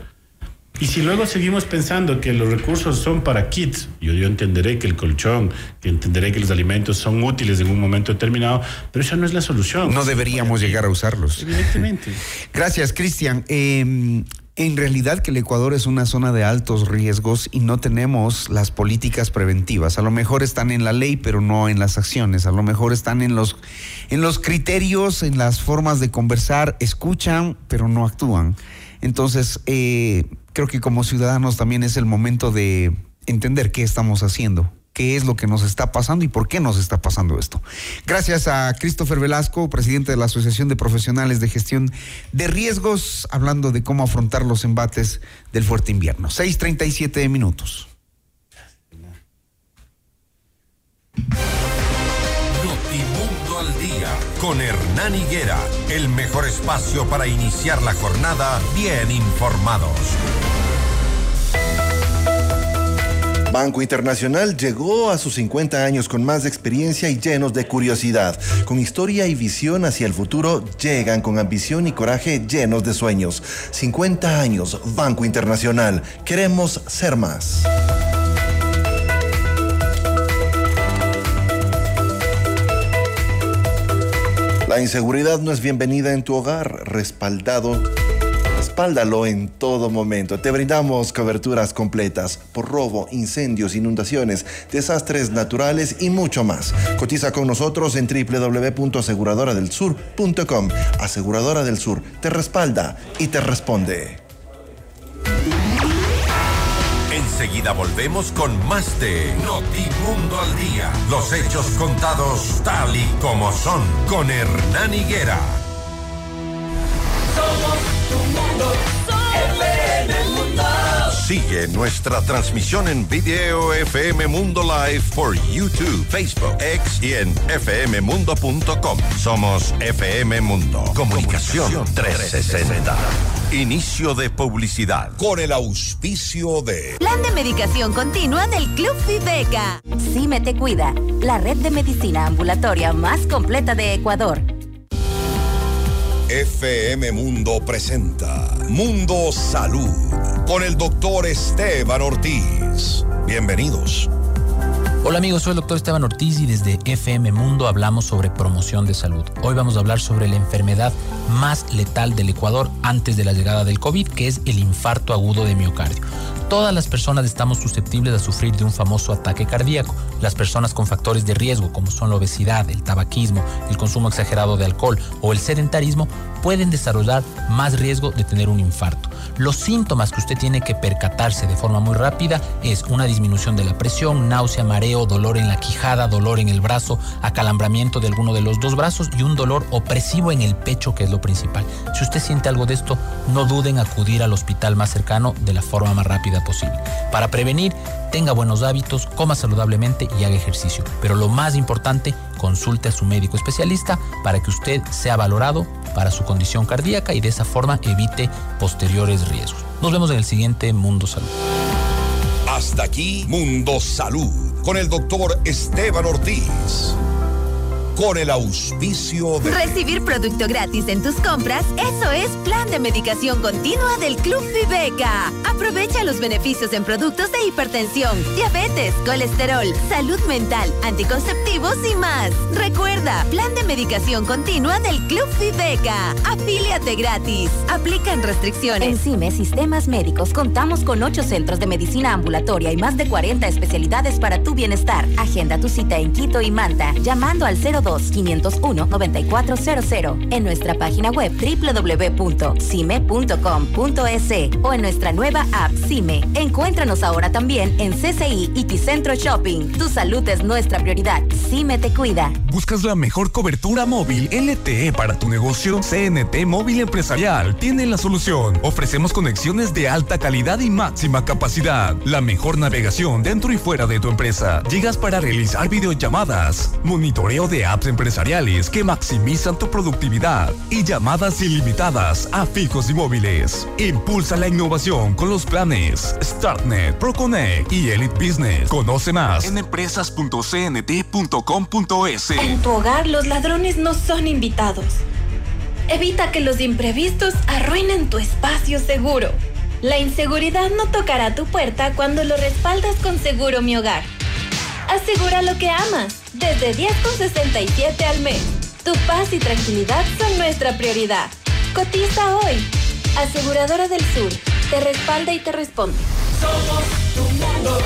Y si luego seguimos pensando que los recursos son para kits, yo, yo entenderé que el colchón, que entenderé que los alimentos son útiles en un momento determinado, pero esa no es la solución. No deberíamos llegar a usarlos. Evidentemente. Gracias, Cristian. Eh, en realidad que el Ecuador es una zona de altos riesgos y no tenemos las políticas preventivas. A lo mejor están en la ley, pero no en las acciones. A lo mejor están en los, en los criterios, en las formas de conversar, escuchan, pero no actúan. Entonces, eh, creo que como ciudadanos también es el momento de entender qué estamos haciendo, qué es lo que nos está pasando y por qué nos está pasando esto. Gracias a Christopher Velasco, presidente de la Asociación de Profesionales de Gestión de Riesgos, hablando de cómo afrontar los embates del fuerte invierno. 6:37 minutos. Con Hernán Higuera, el mejor espacio para iniciar la jornada bien informados. Banco Internacional llegó a sus 50 años con más experiencia y llenos de curiosidad. Con historia y visión hacia el futuro, llegan con ambición y coraje llenos de sueños. 50 años, Banco Internacional. Queremos ser más. La inseguridad no es bienvenida en tu hogar, respaldado Respáldalo en todo momento. Te brindamos coberturas completas por robo, incendios, inundaciones, desastres naturales y mucho más. Cotiza con nosotros en www.aseguradoradelsur.com. Aseguradora del Sur te respalda y te responde. Enseguida volvemos con más de Notimundo al Día. Los hechos contados tal y como son con Hernán Higuera. Somos tu mundo, FM Mundo. Sigue nuestra transmisión en video FM Mundo Live por YouTube, Facebook, X y en fmmundo.com. Somos FM Mundo. Comunicación 360. Inicio de publicidad. Con el auspicio de. Plan de medicación continua del Club Viveca. Cime te cuida, la red de medicina ambulatoria más completa de Ecuador. FM Mundo presenta Mundo Salud con el doctor Esteban Ortiz. Bienvenidos. Hola amigos, soy el doctor Esteban Ortiz y desde FM Mundo hablamos sobre promoción de salud. Hoy vamos a hablar sobre la enfermedad más letal del Ecuador antes de la llegada del COVID, que es el infarto agudo de miocardio. Todas las personas estamos susceptibles a sufrir de un famoso ataque cardíaco. Las personas con factores de riesgo, como son la obesidad, el tabaquismo, el consumo exagerado de alcohol o el sedentarismo, pueden desarrollar más riesgo de tener un infarto. Los síntomas que usted tiene que percatarse de forma muy rápida es una disminución de la presión, náusea, mareo, dolor en la quijada, dolor en el brazo, acalambramiento de alguno de los dos brazos y un dolor opresivo en el pecho, que es lo principal. Si usted siente algo de esto, no duden en acudir al hospital más cercano de la forma más rápida posible. Para prevenir, tenga buenos hábitos, coma saludablemente y haga ejercicio. Pero lo más importante, consulte a su médico especialista para que usted sea valorado para su condición cardíaca y de esa forma evite posteriores riesgos. Nos vemos en el siguiente Mundo Salud. Hasta aquí Mundo Salud con el doctor Esteban Ortiz. Con el auspicio de... Recibir producto gratis en tus compras, eso es plan de medicación continua del Club Viveca. Aprovecha los beneficios en productos de hipertensión, diabetes, colesterol, salud mental, anticonceptivos y más. Recuerda, plan de medicación continua del Club Viveca. Afíliate gratis. Aplican restricciones. En CIME Sistemas Médicos contamos con 8 centros de medicina ambulatoria y más de 40 especialidades para tu bienestar. Agenda tu cita en Quito y Manta llamando al 02 501-9400 en nuestra página web www.cime.com.es o en nuestra nueva app CIME. Encuéntranos ahora también en CCI y Ticentro Shopping. Tu salud es nuestra prioridad. CIME te cuida. ¿Buscas la mejor cobertura móvil LTE para tu negocio? CNT Móvil Empresarial tiene la solución. Ofrecemos conexiones de alta calidad y máxima capacidad. La mejor navegación dentro y fuera de tu empresa. Llegas para realizar videollamadas, monitoreo de apps empresariales que maximizan tu productividad y llamadas ilimitadas a fijos y móviles. Impulsa la innovación con los planes StartNet, ProConnect y Elite Business. Conoce más en empresas.cnt.com.es. En tu hogar los ladrones no son invitados. Evita que los imprevistos arruinen tu espacio seguro. La inseguridad no tocará tu puerta cuando lo respaldas con Seguro Mi Hogar. Asegura lo que amas, desde 10,67 al mes. Tu paz y tranquilidad son nuestra prioridad. Cotiza hoy. Aseguradora del Sur, te respalda y te responde. Somos tu mundo,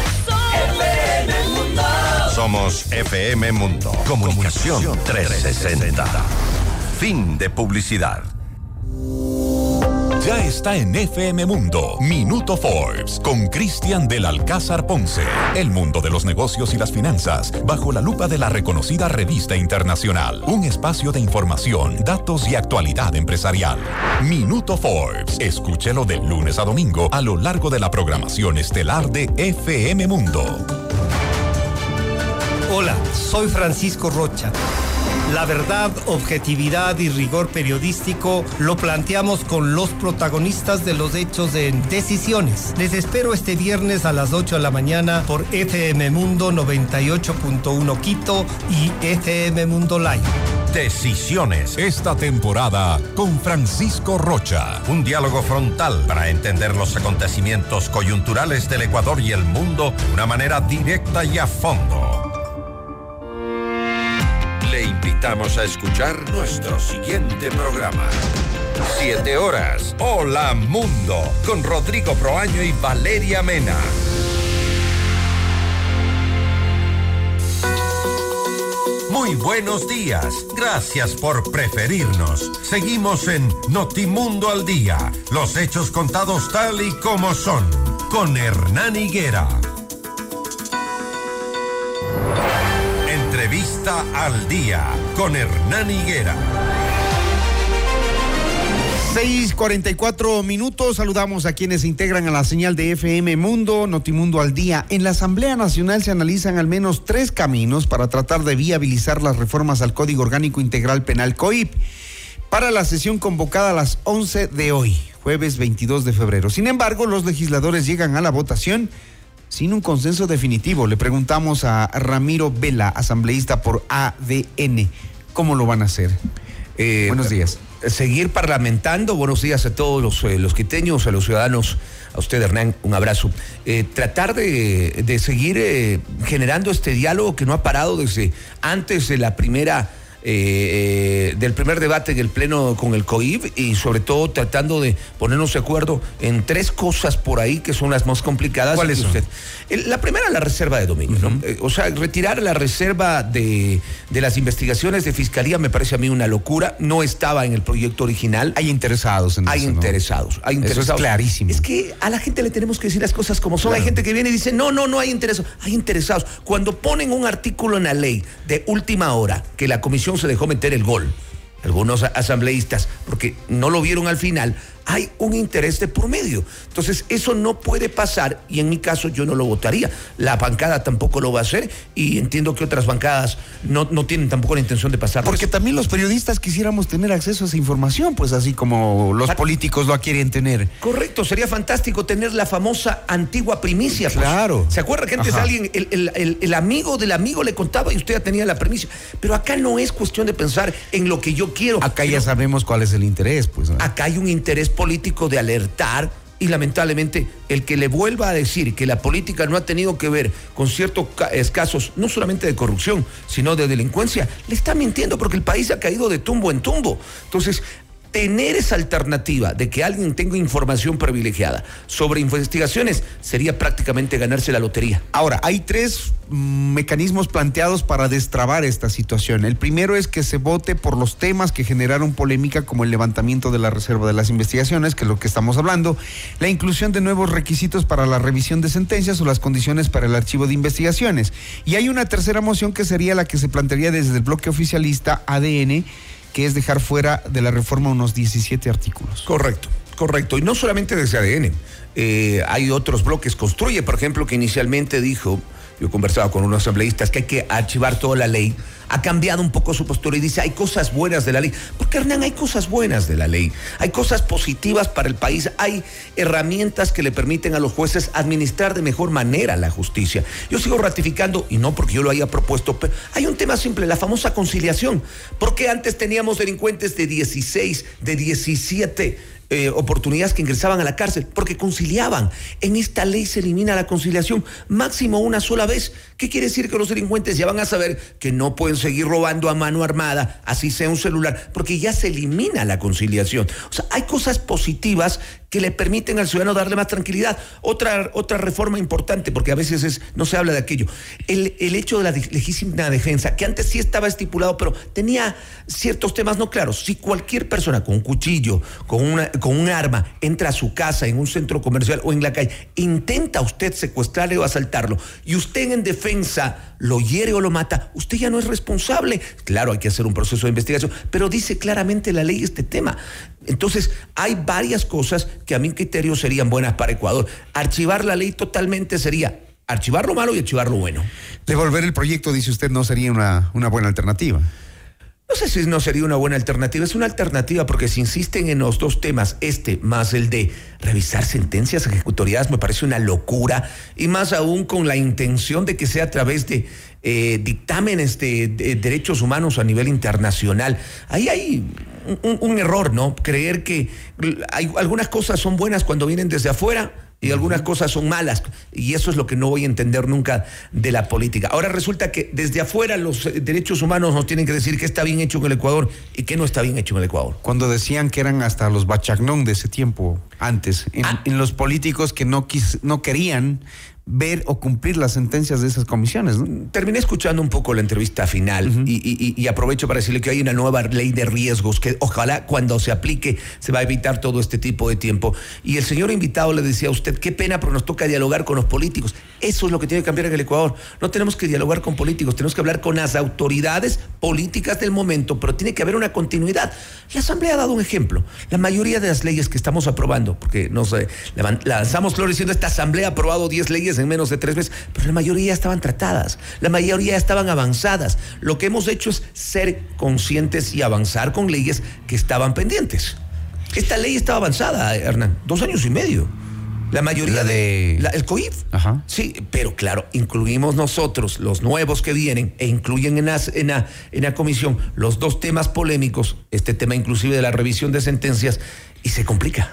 FM Mundo. Somos FM Mundo. Comunicación 360. Fin de publicidad. Ya está en FM Mundo, Minuto Forbes, con Cristian del Alcázar Ponce. El mundo de los negocios y las finanzas, bajo la lupa de la reconocida revista internacional. Un espacio de información, datos y actualidad empresarial. Minuto Forbes. Escúchelo de lunes a domingo a lo largo de la programación estelar de FM Mundo. Hola, soy Francisco Rocha. La verdad, objetividad y rigor periodístico lo planteamos con los protagonistas de los hechos en Decisiones. Les espero este viernes a las 8 de la mañana por FM Mundo 98.1 Quito y FM Mundo Live. Decisiones. Esta temporada con Francisco Rocha. Un diálogo frontal para entender los acontecimientos coyunturales del Ecuador y el mundo de una manera directa y a fondo. Invitamos a escuchar nuestro siguiente programa. 7 horas. Hola Mundo, con Rodrigo Proaño y Valeria Mena. Muy buenos días. Gracias por preferirnos. Seguimos en Notimundo al Día. Los hechos contados tal y como son. Con Hernán Higuera. Entrevista al Día. Con Hernán Higuera. 6:44 minutos. Saludamos a quienes se integran a la señal de FM Mundo, Notimundo al día. En la Asamblea Nacional se analizan al menos tres caminos para tratar de viabilizar las reformas al Código Orgánico Integral Penal COIP para la sesión convocada a las 11 de hoy, jueves 22 de febrero. Sin embargo, los legisladores llegan a la votación sin un consenso definitivo. Le preguntamos a Ramiro Vela, asambleísta por ADN, ¿cómo lo van a hacer? Eh, Buenos días seguir parlamentando. Buenos días a todos los, eh, los quiteños, a los ciudadanos, a usted Hernán, un abrazo. Eh, tratar de, de seguir generando este diálogo que no ha parado desde antes de la primera eh, eh, del primer debate en el Pleno con el COIB y sobre todo tratando de ponernos de acuerdo en tres cosas por ahí que son las más complicadas. ¿Cuáles son? la primera, la reserva de dominio. ¿no? Eh, o sea, retirar la reserva de, de, las investigaciones de fiscalía me parece a mí una locura. No estaba en el proyecto original. Hay interesados en hay eso. Interesados, ¿no? Hay interesados. Eso es clarísimo. Es que a la gente le tenemos que decir las cosas como son. Claro. Hay gente que viene y dice, no, no, no hay interesados. Hay interesados. Cuando ponen un artículo en la ley de última hora que la comisión se dejó meter el gol. Algunos asambleístas, porque no lo vieron al final, hay un interés de por medio. Entonces, eso no puede pasar y en mi caso yo no lo votaría. La bancada tampoco lo va a hacer y entiendo que otras bancadas no, no tienen tampoco la intención de pasar. Porque también los periodistas quisiéramos tener acceso a esa información, pues así como los políticos lo quieren tener. Correcto, sería fantástico tener la famosa antigua primicia. Pues. Claro. ¿Se acuerda que antes Ajá. alguien, el, el, el, el, amigo del amigo le contaba y usted ya tenía la primicia? Pero acá no es cuestión de pensar en lo que yo quiero. Acá ya sabemos cuál es el interés, pues. ¿no? Acá hay un interés político de alertar y lamentablemente el que le vuelva a decir que la política no ha tenido que ver con ciertos casos, no solamente de corrupción, sino de delincuencia, le está mintiendo porque el país ha caído de tumbo en tumbo. Entonces, tener esa alternativa de que alguien tenga información privilegiada sobre investigaciones sería prácticamente ganarse la lotería. Ahora, hay tres mecanismos planteados para destrabar esta situación. El primero es que se vote por los temas que generaron polémica como el levantamiento de la reserva de las investigaciones, que es lo que estamos hablando, la inclusión de nuevos requisitos para la revisión de sentencias o las condiciones para el archivo de investigaciones. Y hay una tercera moción que sería la que se plantearía desde el bloque oficialista ADN que es dejar fuera de la reforma unos 17 artículos. Correcto, correcto. Y no solamente desde ADN. Eh, hay otros bloques. Construye, por ejemplo, que inicialmente dijo, yo conversaba con unos asambleístas, que hay que archivar toda la ley. Ha cambiado un poco su postura y dice, hay cosas buenas de la ley. Porque Hernán, hay cosas buenas de la ley. Hay cosas positivas para el país. Hay herramientas que le permiten a los jueces administrar de mejor manera la justicia. Yo sigo ratificando, y no porque yo lo haya propuesto, pero hay un tema simple, la famosa conciliación. Porque antes teníamos delincuentes de 16, de 17 eh, oportunidades que ingresaban a la cárcel porque conciliaban. En esta ley se elimina la conciliación máximo una sola vez. ¿Qué quiere decir que los delincuentes ya van a saber que no pueden seguir robando a mano armada, así sea un celular, porque ya se elimina la conciliación? O sea, hay cosas positivas que le permiten al ciudadano darle más tranquilidad. Otra, otra reforma importante, porque a veces es, no se habla de aquello, el, el hecho de la legítima defensa, que antes sí estaba estipulado, pero tenía ciertos temas no claros. Si cualquier persona con un cuchillo, con, una, con un arma, entra a su casa, en un centro comercial o en la calle, intenta usted secuestrarle o asaltarlo, y usted en defensa lo hiere o lo mata, usted ya no es responsable. Claro, hay que hacer un proceso de investigación, pero dice claramente la ley este tema. Entonces, hay varias cosas que a mi criterio serían buenas para Ecuador. Archivar la ley totalmente sería archivar lo malo y archivar lo bueno. Devolver el proyecto, dice usted, no sería una, una buena alternativa. No sé si no sería una buena alternativa. Es una alternativa porque si insisten en los dos temas, este más el de revisar sentencias ejecutoriadas, me parece una locura. Y más aún con la intención de que sea a través de eh, dictámenes de, de, derechos humanos a nivel internacional. Ahí hay un, un, error, ¿no? Creer que hay, algunas cosas son buenas cuando vienen desde afuera y algunas cosas son malas. Y eso es lo que no voy a entender nunca de la política. Ahora resulta que desde afuera los eh, derechos humanos nos tienen que decir qué está bien hecho en el Ecuador y qué no está bien hecho en el Ecuador. Cuando decían que eran hasta los bachagnón de ese tiempo, antes, en, Ah. en los políticos que no, quis- no querían ver o cumplir las sentencias de esas comisiones, ¿no? Terminé escuchando un poco la entrevista final y, y- y aprovecho para decirle que hay una nueva ley de riesgos que ojalá cuando se aplique se va a evitar todo este tipo de tiempo. Y el señor invitado le decía a usted, qué pena, pero nos toca dialogar con los políticos. Eso es lo que tiene que cambiar en el Ecuador. No tenemos que dialogar con políticos, tenemos que hablar con las autoridades políticas del momento, pero tiene que haber una continuidad. La Asamblea ha dado un ejemplo. La mayoría de las leyes que estamos aprobando, porque nos eh, lanzamos flores diciendo esta Asamblea ha aprobado 10 leyes en menos de tres meses, pero la mayoría estaban tratadas, la mayoría estaban avanzadas. Lo que hemos hecho es ser conscientes y avanzar con leyes que estaban pendientes. Esta ley estaba avanzada, Hernán, dos años y medio. La mayoría de... la- el COIF. Ajá. Sí, pero claro, incluimos nosotros, los nuevos que vienen, e incluyen en la, en, la, en la comisión los dos temas polémicos, este tema inclusive de la revisión de sentencias, y se complica.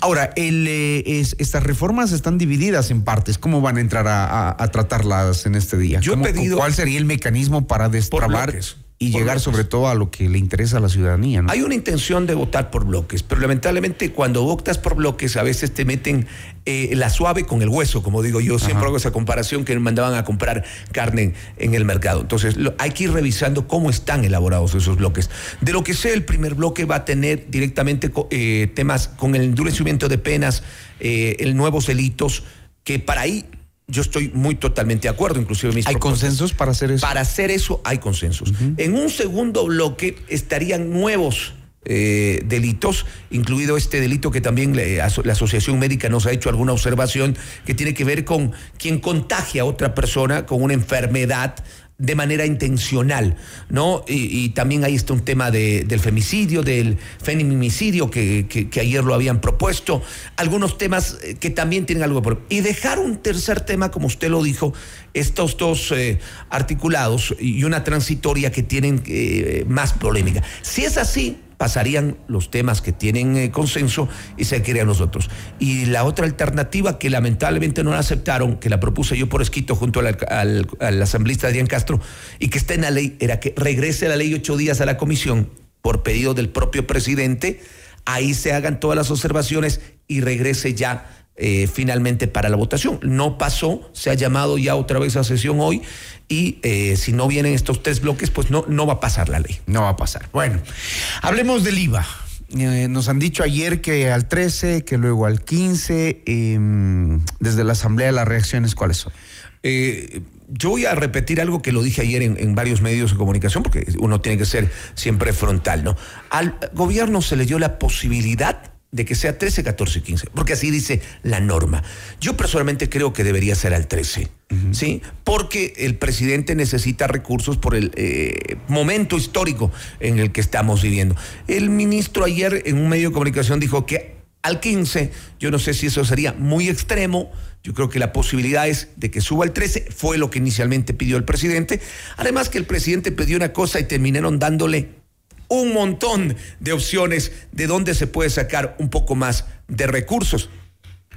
Ahora, el, eh, es- estas reformas están divididas en partes. ¿Cómo van a entrar a, a- a tratarlas en este día? Yo he ¿Cómo- pedido- ¿Cuál sería el mecanismo para destrabar y por llegar bloques. sobre todo a lo que le interesa a la ciudadanía? ¿no? Hay una intención de votar por bloques, pero lamentablemente cuando votas por bloques a veces te meten eh, la suave con el hueso, como digo yo. Siempre hago esa comparación que mandaban a comprar carne en, en el mercado. Entonces lo- hay que ir revisando cómo están elaborados esos bloques. De lo que sé, el primer bloque va a tener directamente eh, temas con el endurecimiento de penas, eh, el nuevos delitos, que para ahí yo estoy muy totalmente de acuerdo, inclusive mis ¿Hay consensos para hacer eso? Para hacer eso hay consensos. En un segundo bloque estarían nuevos eh, delitos, incluido este delito que también le- aso- la Asociación Médica nos ha hecho alguna observación que tiene que ver con quien contagia a otra persona con una enfermedad de manera intencional, ¿no? Y, también ahí está un tema de- del femicidio, del feminicidio que ayer lo habían propuesto, algunos temas eh, que también tienen algo por... Y dejar un tercer tema, como usted lo dijo, estos dos eh, articulados y una transitoria que tienen eh, más polémica. Si es así, pasarían los temas que tienen eh, consenso y se crean los otros. Y la otra alternativa que lamentablemente no la aceptaron, que la propuse yo por escrito junto al, al- al asambleísta Adrián Castro, y que está en la ley, era que regrese la ley ocho días a la comisión por pedido del propio presidente, ahí se hagan todas las observaciones y regrese ya eh, finalmente para la votación. No pasó, se ha llamado ya otra vez a sesión hoy y eh, si no vienen estos tres bloques, pues no, no va a pasar la ley. No va a pasar. Bueno, hablemos del IVA. Eh, nos han dicho ayer que al 13, que luego al 15, em, desde la Asamblea las reacciones, ¿cuáles son? Yo voy a repetir algo que lo dije ayer en, en varios medios de comunicación, porque uno tiene que ser siempre frontal, ¿no? Al gobierno se le dio la posibilidad de que sea 13, 14, 15, porque así dice la norma. Yo personalmente creo que debería ser al 13, ¿sí? Porque el presidente necesita recursos por el eh, momento histórico en el que estamos viviendo. El ministro ayer en un medio de comunicación dijo que al 15, yo no sé si eso sería muy extremo, yo creo que la posibilidad es de que suba al 13, fue lo que inicialmente pidió el presidente. Además que el presidente pidió una cosa y terminaron dándole un montón de opciones de dónde se puede sacar un poco más de recursos.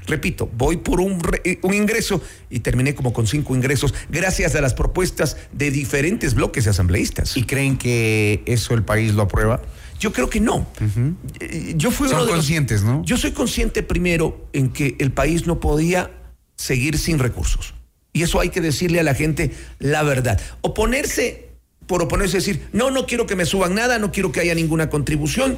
Repito, voy por un, re- un ingreso y terminé como con cinco ingresos gracias a las propuestas de diferentes bloques asambleístas. ¿Y creen que eso el país lo aprueba? Yo creo que no. Eh, Yo fui Son uno de los- conscientes, ¿no? Yo soy consciente primero en que el país no podía seguir sin recursos. Y eso hay que decirle a la gente la verdad. Oponerse por oponerse, decir, no, no quiero que me suban nada, no quiero que haya ninguna contribución,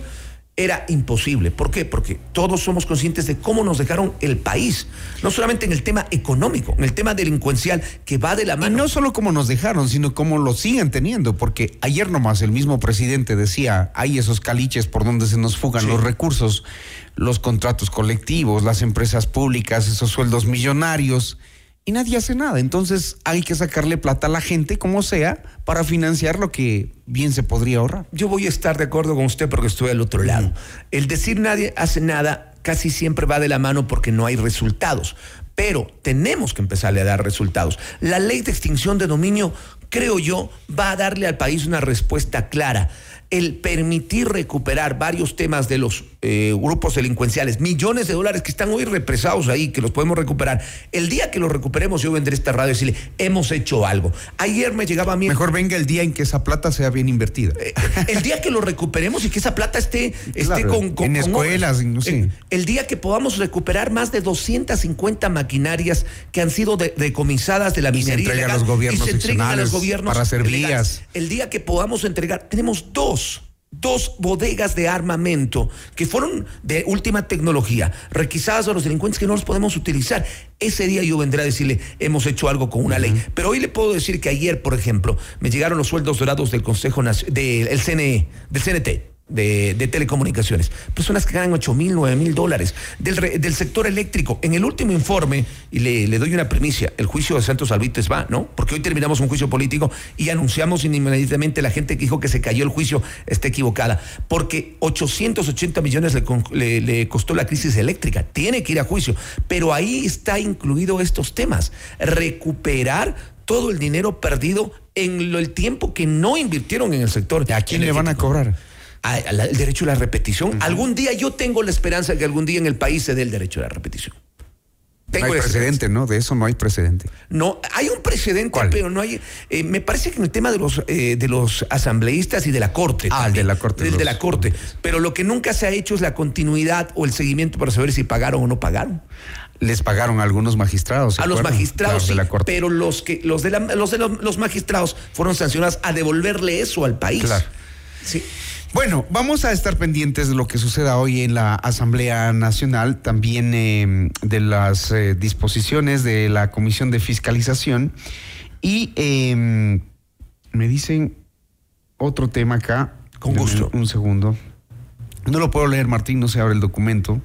era imposible. ¿Por qué? Porque todos somos conscientes de cómo nos dejaron el país. No solamente en el tema económico, en el tema delincuencial, que va de la Y mano. no solo como nos dejaron, sino como lo siguen teniendo, porque ayer nomás el mismo presidente decía, hay esos caliches por donde se nos fugan Sí. los recursos, los contratos colectivos, las empresas públicas, esos sueldos millonarios, y nadie hace nada. Entonces hay que sacarle plata a la gente, como sea, para financiar lo que bien se podría ahorrar. Yo voy a estar de acuerdo con usted porque estoy al otro lado. El decir nadie hace nada casi siempre va de la mano porque no hay resultados. pero tenemos que empezarle a dar resultados. La ley de extinción de dominio, creo yo, va a darle al país una respuesta clara el permitir recuperar varios temas de los eh, grupos delincuenciales, millones de dólares que están hoy represados ahí, que los podemos recuperar. El día que los recuperemos, yo vendré a esta radio y decirle, hemos hecho algo. Ayer me llegaba a mí. Mejor venga el día en que esa plata sea bien invertida. Eh, el día que lo recuperemos y que esa plata esté, esté con, En escuelas, no sé. El, el, día que podamos recuperar más de 250 maquinarias que han sido de, decomisadas de la minería. Y se entregan a los gobiernos y se a los gobiernos para hacer vías. El día que podamos entregar, tenemos dos dos bodegas de armamento que fueron de última tecnología, requisadas a los delincuentes que no los podemos utilizar. Ese día yo vendré a decirle, hemos hecho algo con una ley. Pero hoy le puedo decir que ayer, por ejemplo, me llegaron los sueldos dorados del Consejo Nacional, del CNE, del CNT de, de, telecomunicaciones. Personas que ganan 8 mil, 9 mil dólares. Del, del, sector eléctrico. En el último informe, y le, le, doy una primicia, el juicio de Santos Albites va, ¿no? Porque hoy terminamos un juicio político y anunciamos inmediatamente la gente que dijo que se cayó el juicio está equivocada. Porque 880 millones le, le, le costó la crisis eléctrica. Tiene que ir a juicio. Pero ahí está incluido estos temas. Recuperar todo el dinero perdido en lo, el tiempo que no invirtieron en el sector. ¿A quién le van a cobrar? El derecho a la repetición. Uh -huh. Algún día yo tengo la esperanza de que algún día en el país se dé el derecho a la repetición. Tengo no hay precedente, ¿no? De eso no hay precedente. No, hay un precedente, ¿Cuál? pero no hay. Eh, me parece que en el tema de los eh, de los asambleístas y de la corte. Ah, el de la corte. El los... de la corte. Pero lo que nunca se ha hecho es la continuidad o el seguimiento para saber si pagaron o no pagaron. Les pagaron a algunos magistrados. A los magistrados, claro, sí, pero los que los de la, los de los, los magistrados fueron sancionados a devolverle eso al país. Claro. Sí. Bueno, vamos a estar pendientes de lo que suceda hoy en la Asamblea Nacional, también eh, de las eh, disposiciones de la Comisión de Fiscalización. Y eh, me dicen otro tema acá. Con gusto. Un, un segundo. No lo puedo leer, Martín, no se abre el documento.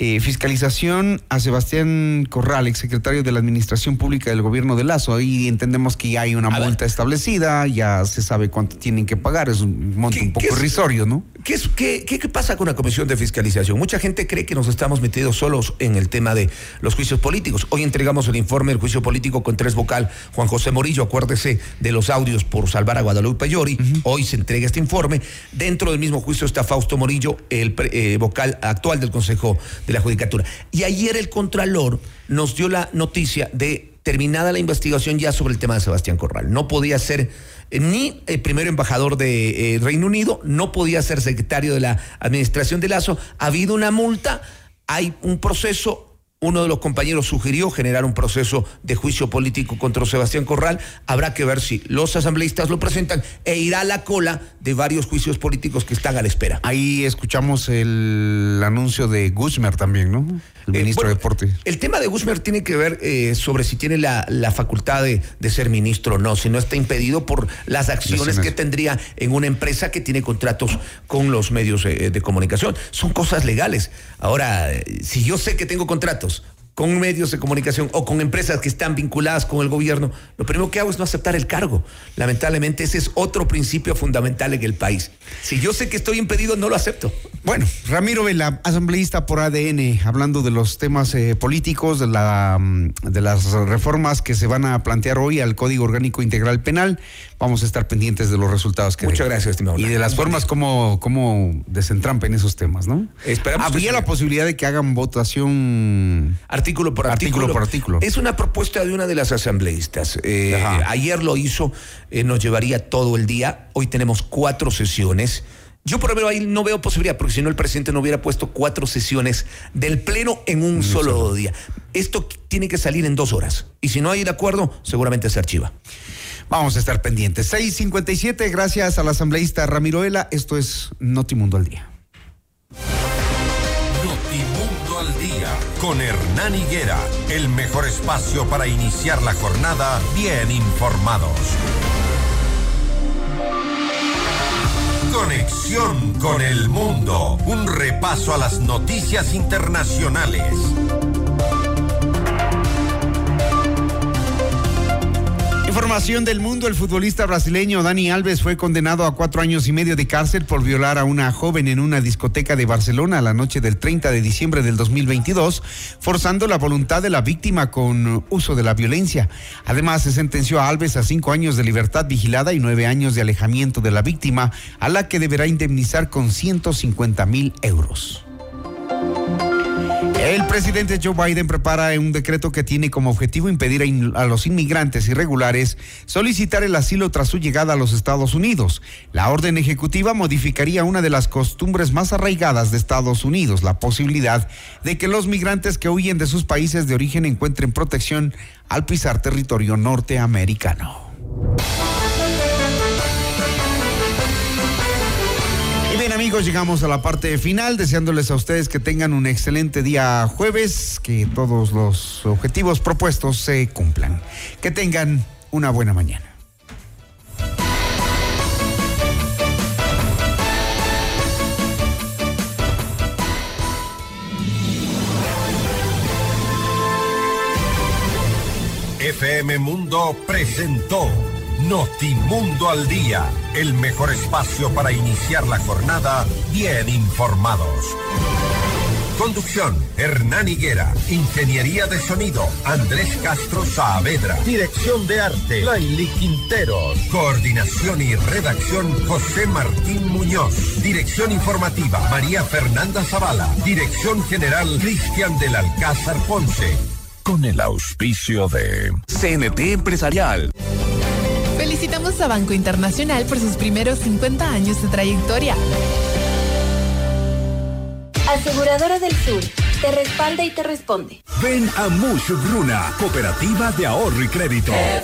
Eh, fiscalización a Sebastián Corral, exsecretario de la Administración Pública del Gobierno de Lazo. Ahí entendemos que ya hay una a multa ver. establecida, ya se sabe cuánto tienen que pagar, es un monto un poco irrisorio, ¿no? ¿Qué, es, qué, qué, qué, pasa con la Comisión de Fiscalización? Mucha gente cree que nos estamos metidos solos en el tema de los juicios políticos. Hoy entregamos el informe del juicio político con tres vocal, Juan José Morillo, acuérdese de los audios por salvar a Guadalupe Llori. Uh -huh. Hoy se entrega este informe. Dentro del mismo juicio está Fausto Morillo, el eh, vocal actual del Consejo de la Judicatura. Y ayer el Contralor nos dio la noticia de terminada la investigación ya sobre el tema de Sebastián Corral. No podía ser eh, ni el primer embajador de eh, Reino Unido, no podía ser secretario de la administración de Lazo. Ha habido una multa, hay un proceso. Uno de los compañeros sugirió generar un proceso de juicio político contra Sebastián Corral. Habrá que ver si los asambleístas lo presentan e irá a la cola de varios juicios políticos que están a la espera. Ahí escuchamos el anuncio de Guzmer también, ¿no? El ministro eh, bueno, de Deporte. El tema de Guzmer tiene que ver eh, sobre si tiene la, la facultad de, de, ser ministro o no, si no está impedido por las acciones que tendría en una empresa que tiene contratos con los medios eh, de comunicación. Son cosas legales. Ahora, si yo sé que tengo contratos con medios de comunicación o con empresas que están vinculadas con el gobierno, lo primero que hago es no aceptar el cargo. Lamentablemente ese es otro principio fundamental en el país. Si yo sé que estoy impedido, no lo acepto. Bueno, Ramiro Vela, asambleísta por ADN, hablando de los temas eh, políticos, de, la, de las reformas que se van a plantear hoy al Código Orgánico Integral Penal. Vamos a estar pendientes de los resultados que Muchas gracias, estimado. Y de las formas como, como desentrampen esos temas, ¿no? Esperamos Habría la posibilidad de que hagan votación artículo por artículo. artículo por artículo. Es una propuesta de una de las asambleístas. Eh, ayer lo hizo, eh, nos llevaría todo el día. Hoy tenemos cuatro sesiones. Yo por ejemplo ahí no veo posibilidad, porque si no el presidente no hubiera puesto cuatro sesiones del Pleno en un, un solo, solo día. Esto tiene que salir en dos horas. Y si no hay el acuerdo, seguramente se archiva. Vamos a estar pendientes. 657, gracias al asambleísta Ramiro Vela. Esto es Notimundo al Día. Con Hernán Higuera. El mejor espacio para iniciar la jornada bien informados. Conexión con el mundo. Un repaso a las noticias internacionales. Información del mundo, el futbolista brasileño Dani Alves fue condenado a cuatro años y medio de cárcel por violar a una joven en una discoteca de Barcelona la noche del 30 de diciembre del 2022, forzando la voluntad de la víctima con uso de la violencia. Además, se sentenció a Alves a cinco años de libertad vigilada y nueve años de alejamiento de la víctima, a la que deberá indemnizar con 150 mil euros. El presidente Joe Biden prepara un decreto que tiene como objetivo impedir a, los inmigrantes irregulares solicitar el asilo tras su llegada a los Estados Unidos. La orden ejecutiva modificaría una de las costumbres más arraigadas de Estados Unidos, la posibilidad de que los migrantes que huyen de sus países de origen encuentren protección al pisar territorio norteamericano. Amigos, llegamos a la parte final, deseándoles a ustedes que tengan un excelente día jueves, que todos los objetivos propuestos se cumplan. Que tengan una buena mañana. FM Mundo presentó Notimundo al Día, el mejor espacio para iniciar la jornada bien informados. Conducción, Hernán Higuera. Ingeniería de sonido, Andrés Castro Saavedra. Dirección de arte, Laili Quinteros. Coordinación y redacción, José Martín Muñoz. Dirección informativa, María Fernanda Zavala. Dirección general, Cristian del Alcázar Ponce. Con el auspicio de CNT Empresarial. Felicitamos a Banco Internacional por sus primeros 50 años de trayectoria. Aseguradora del Sur, te respalda y te responde. Ven a Mush Bruna, Cooperativa de Ahorro y Crédito.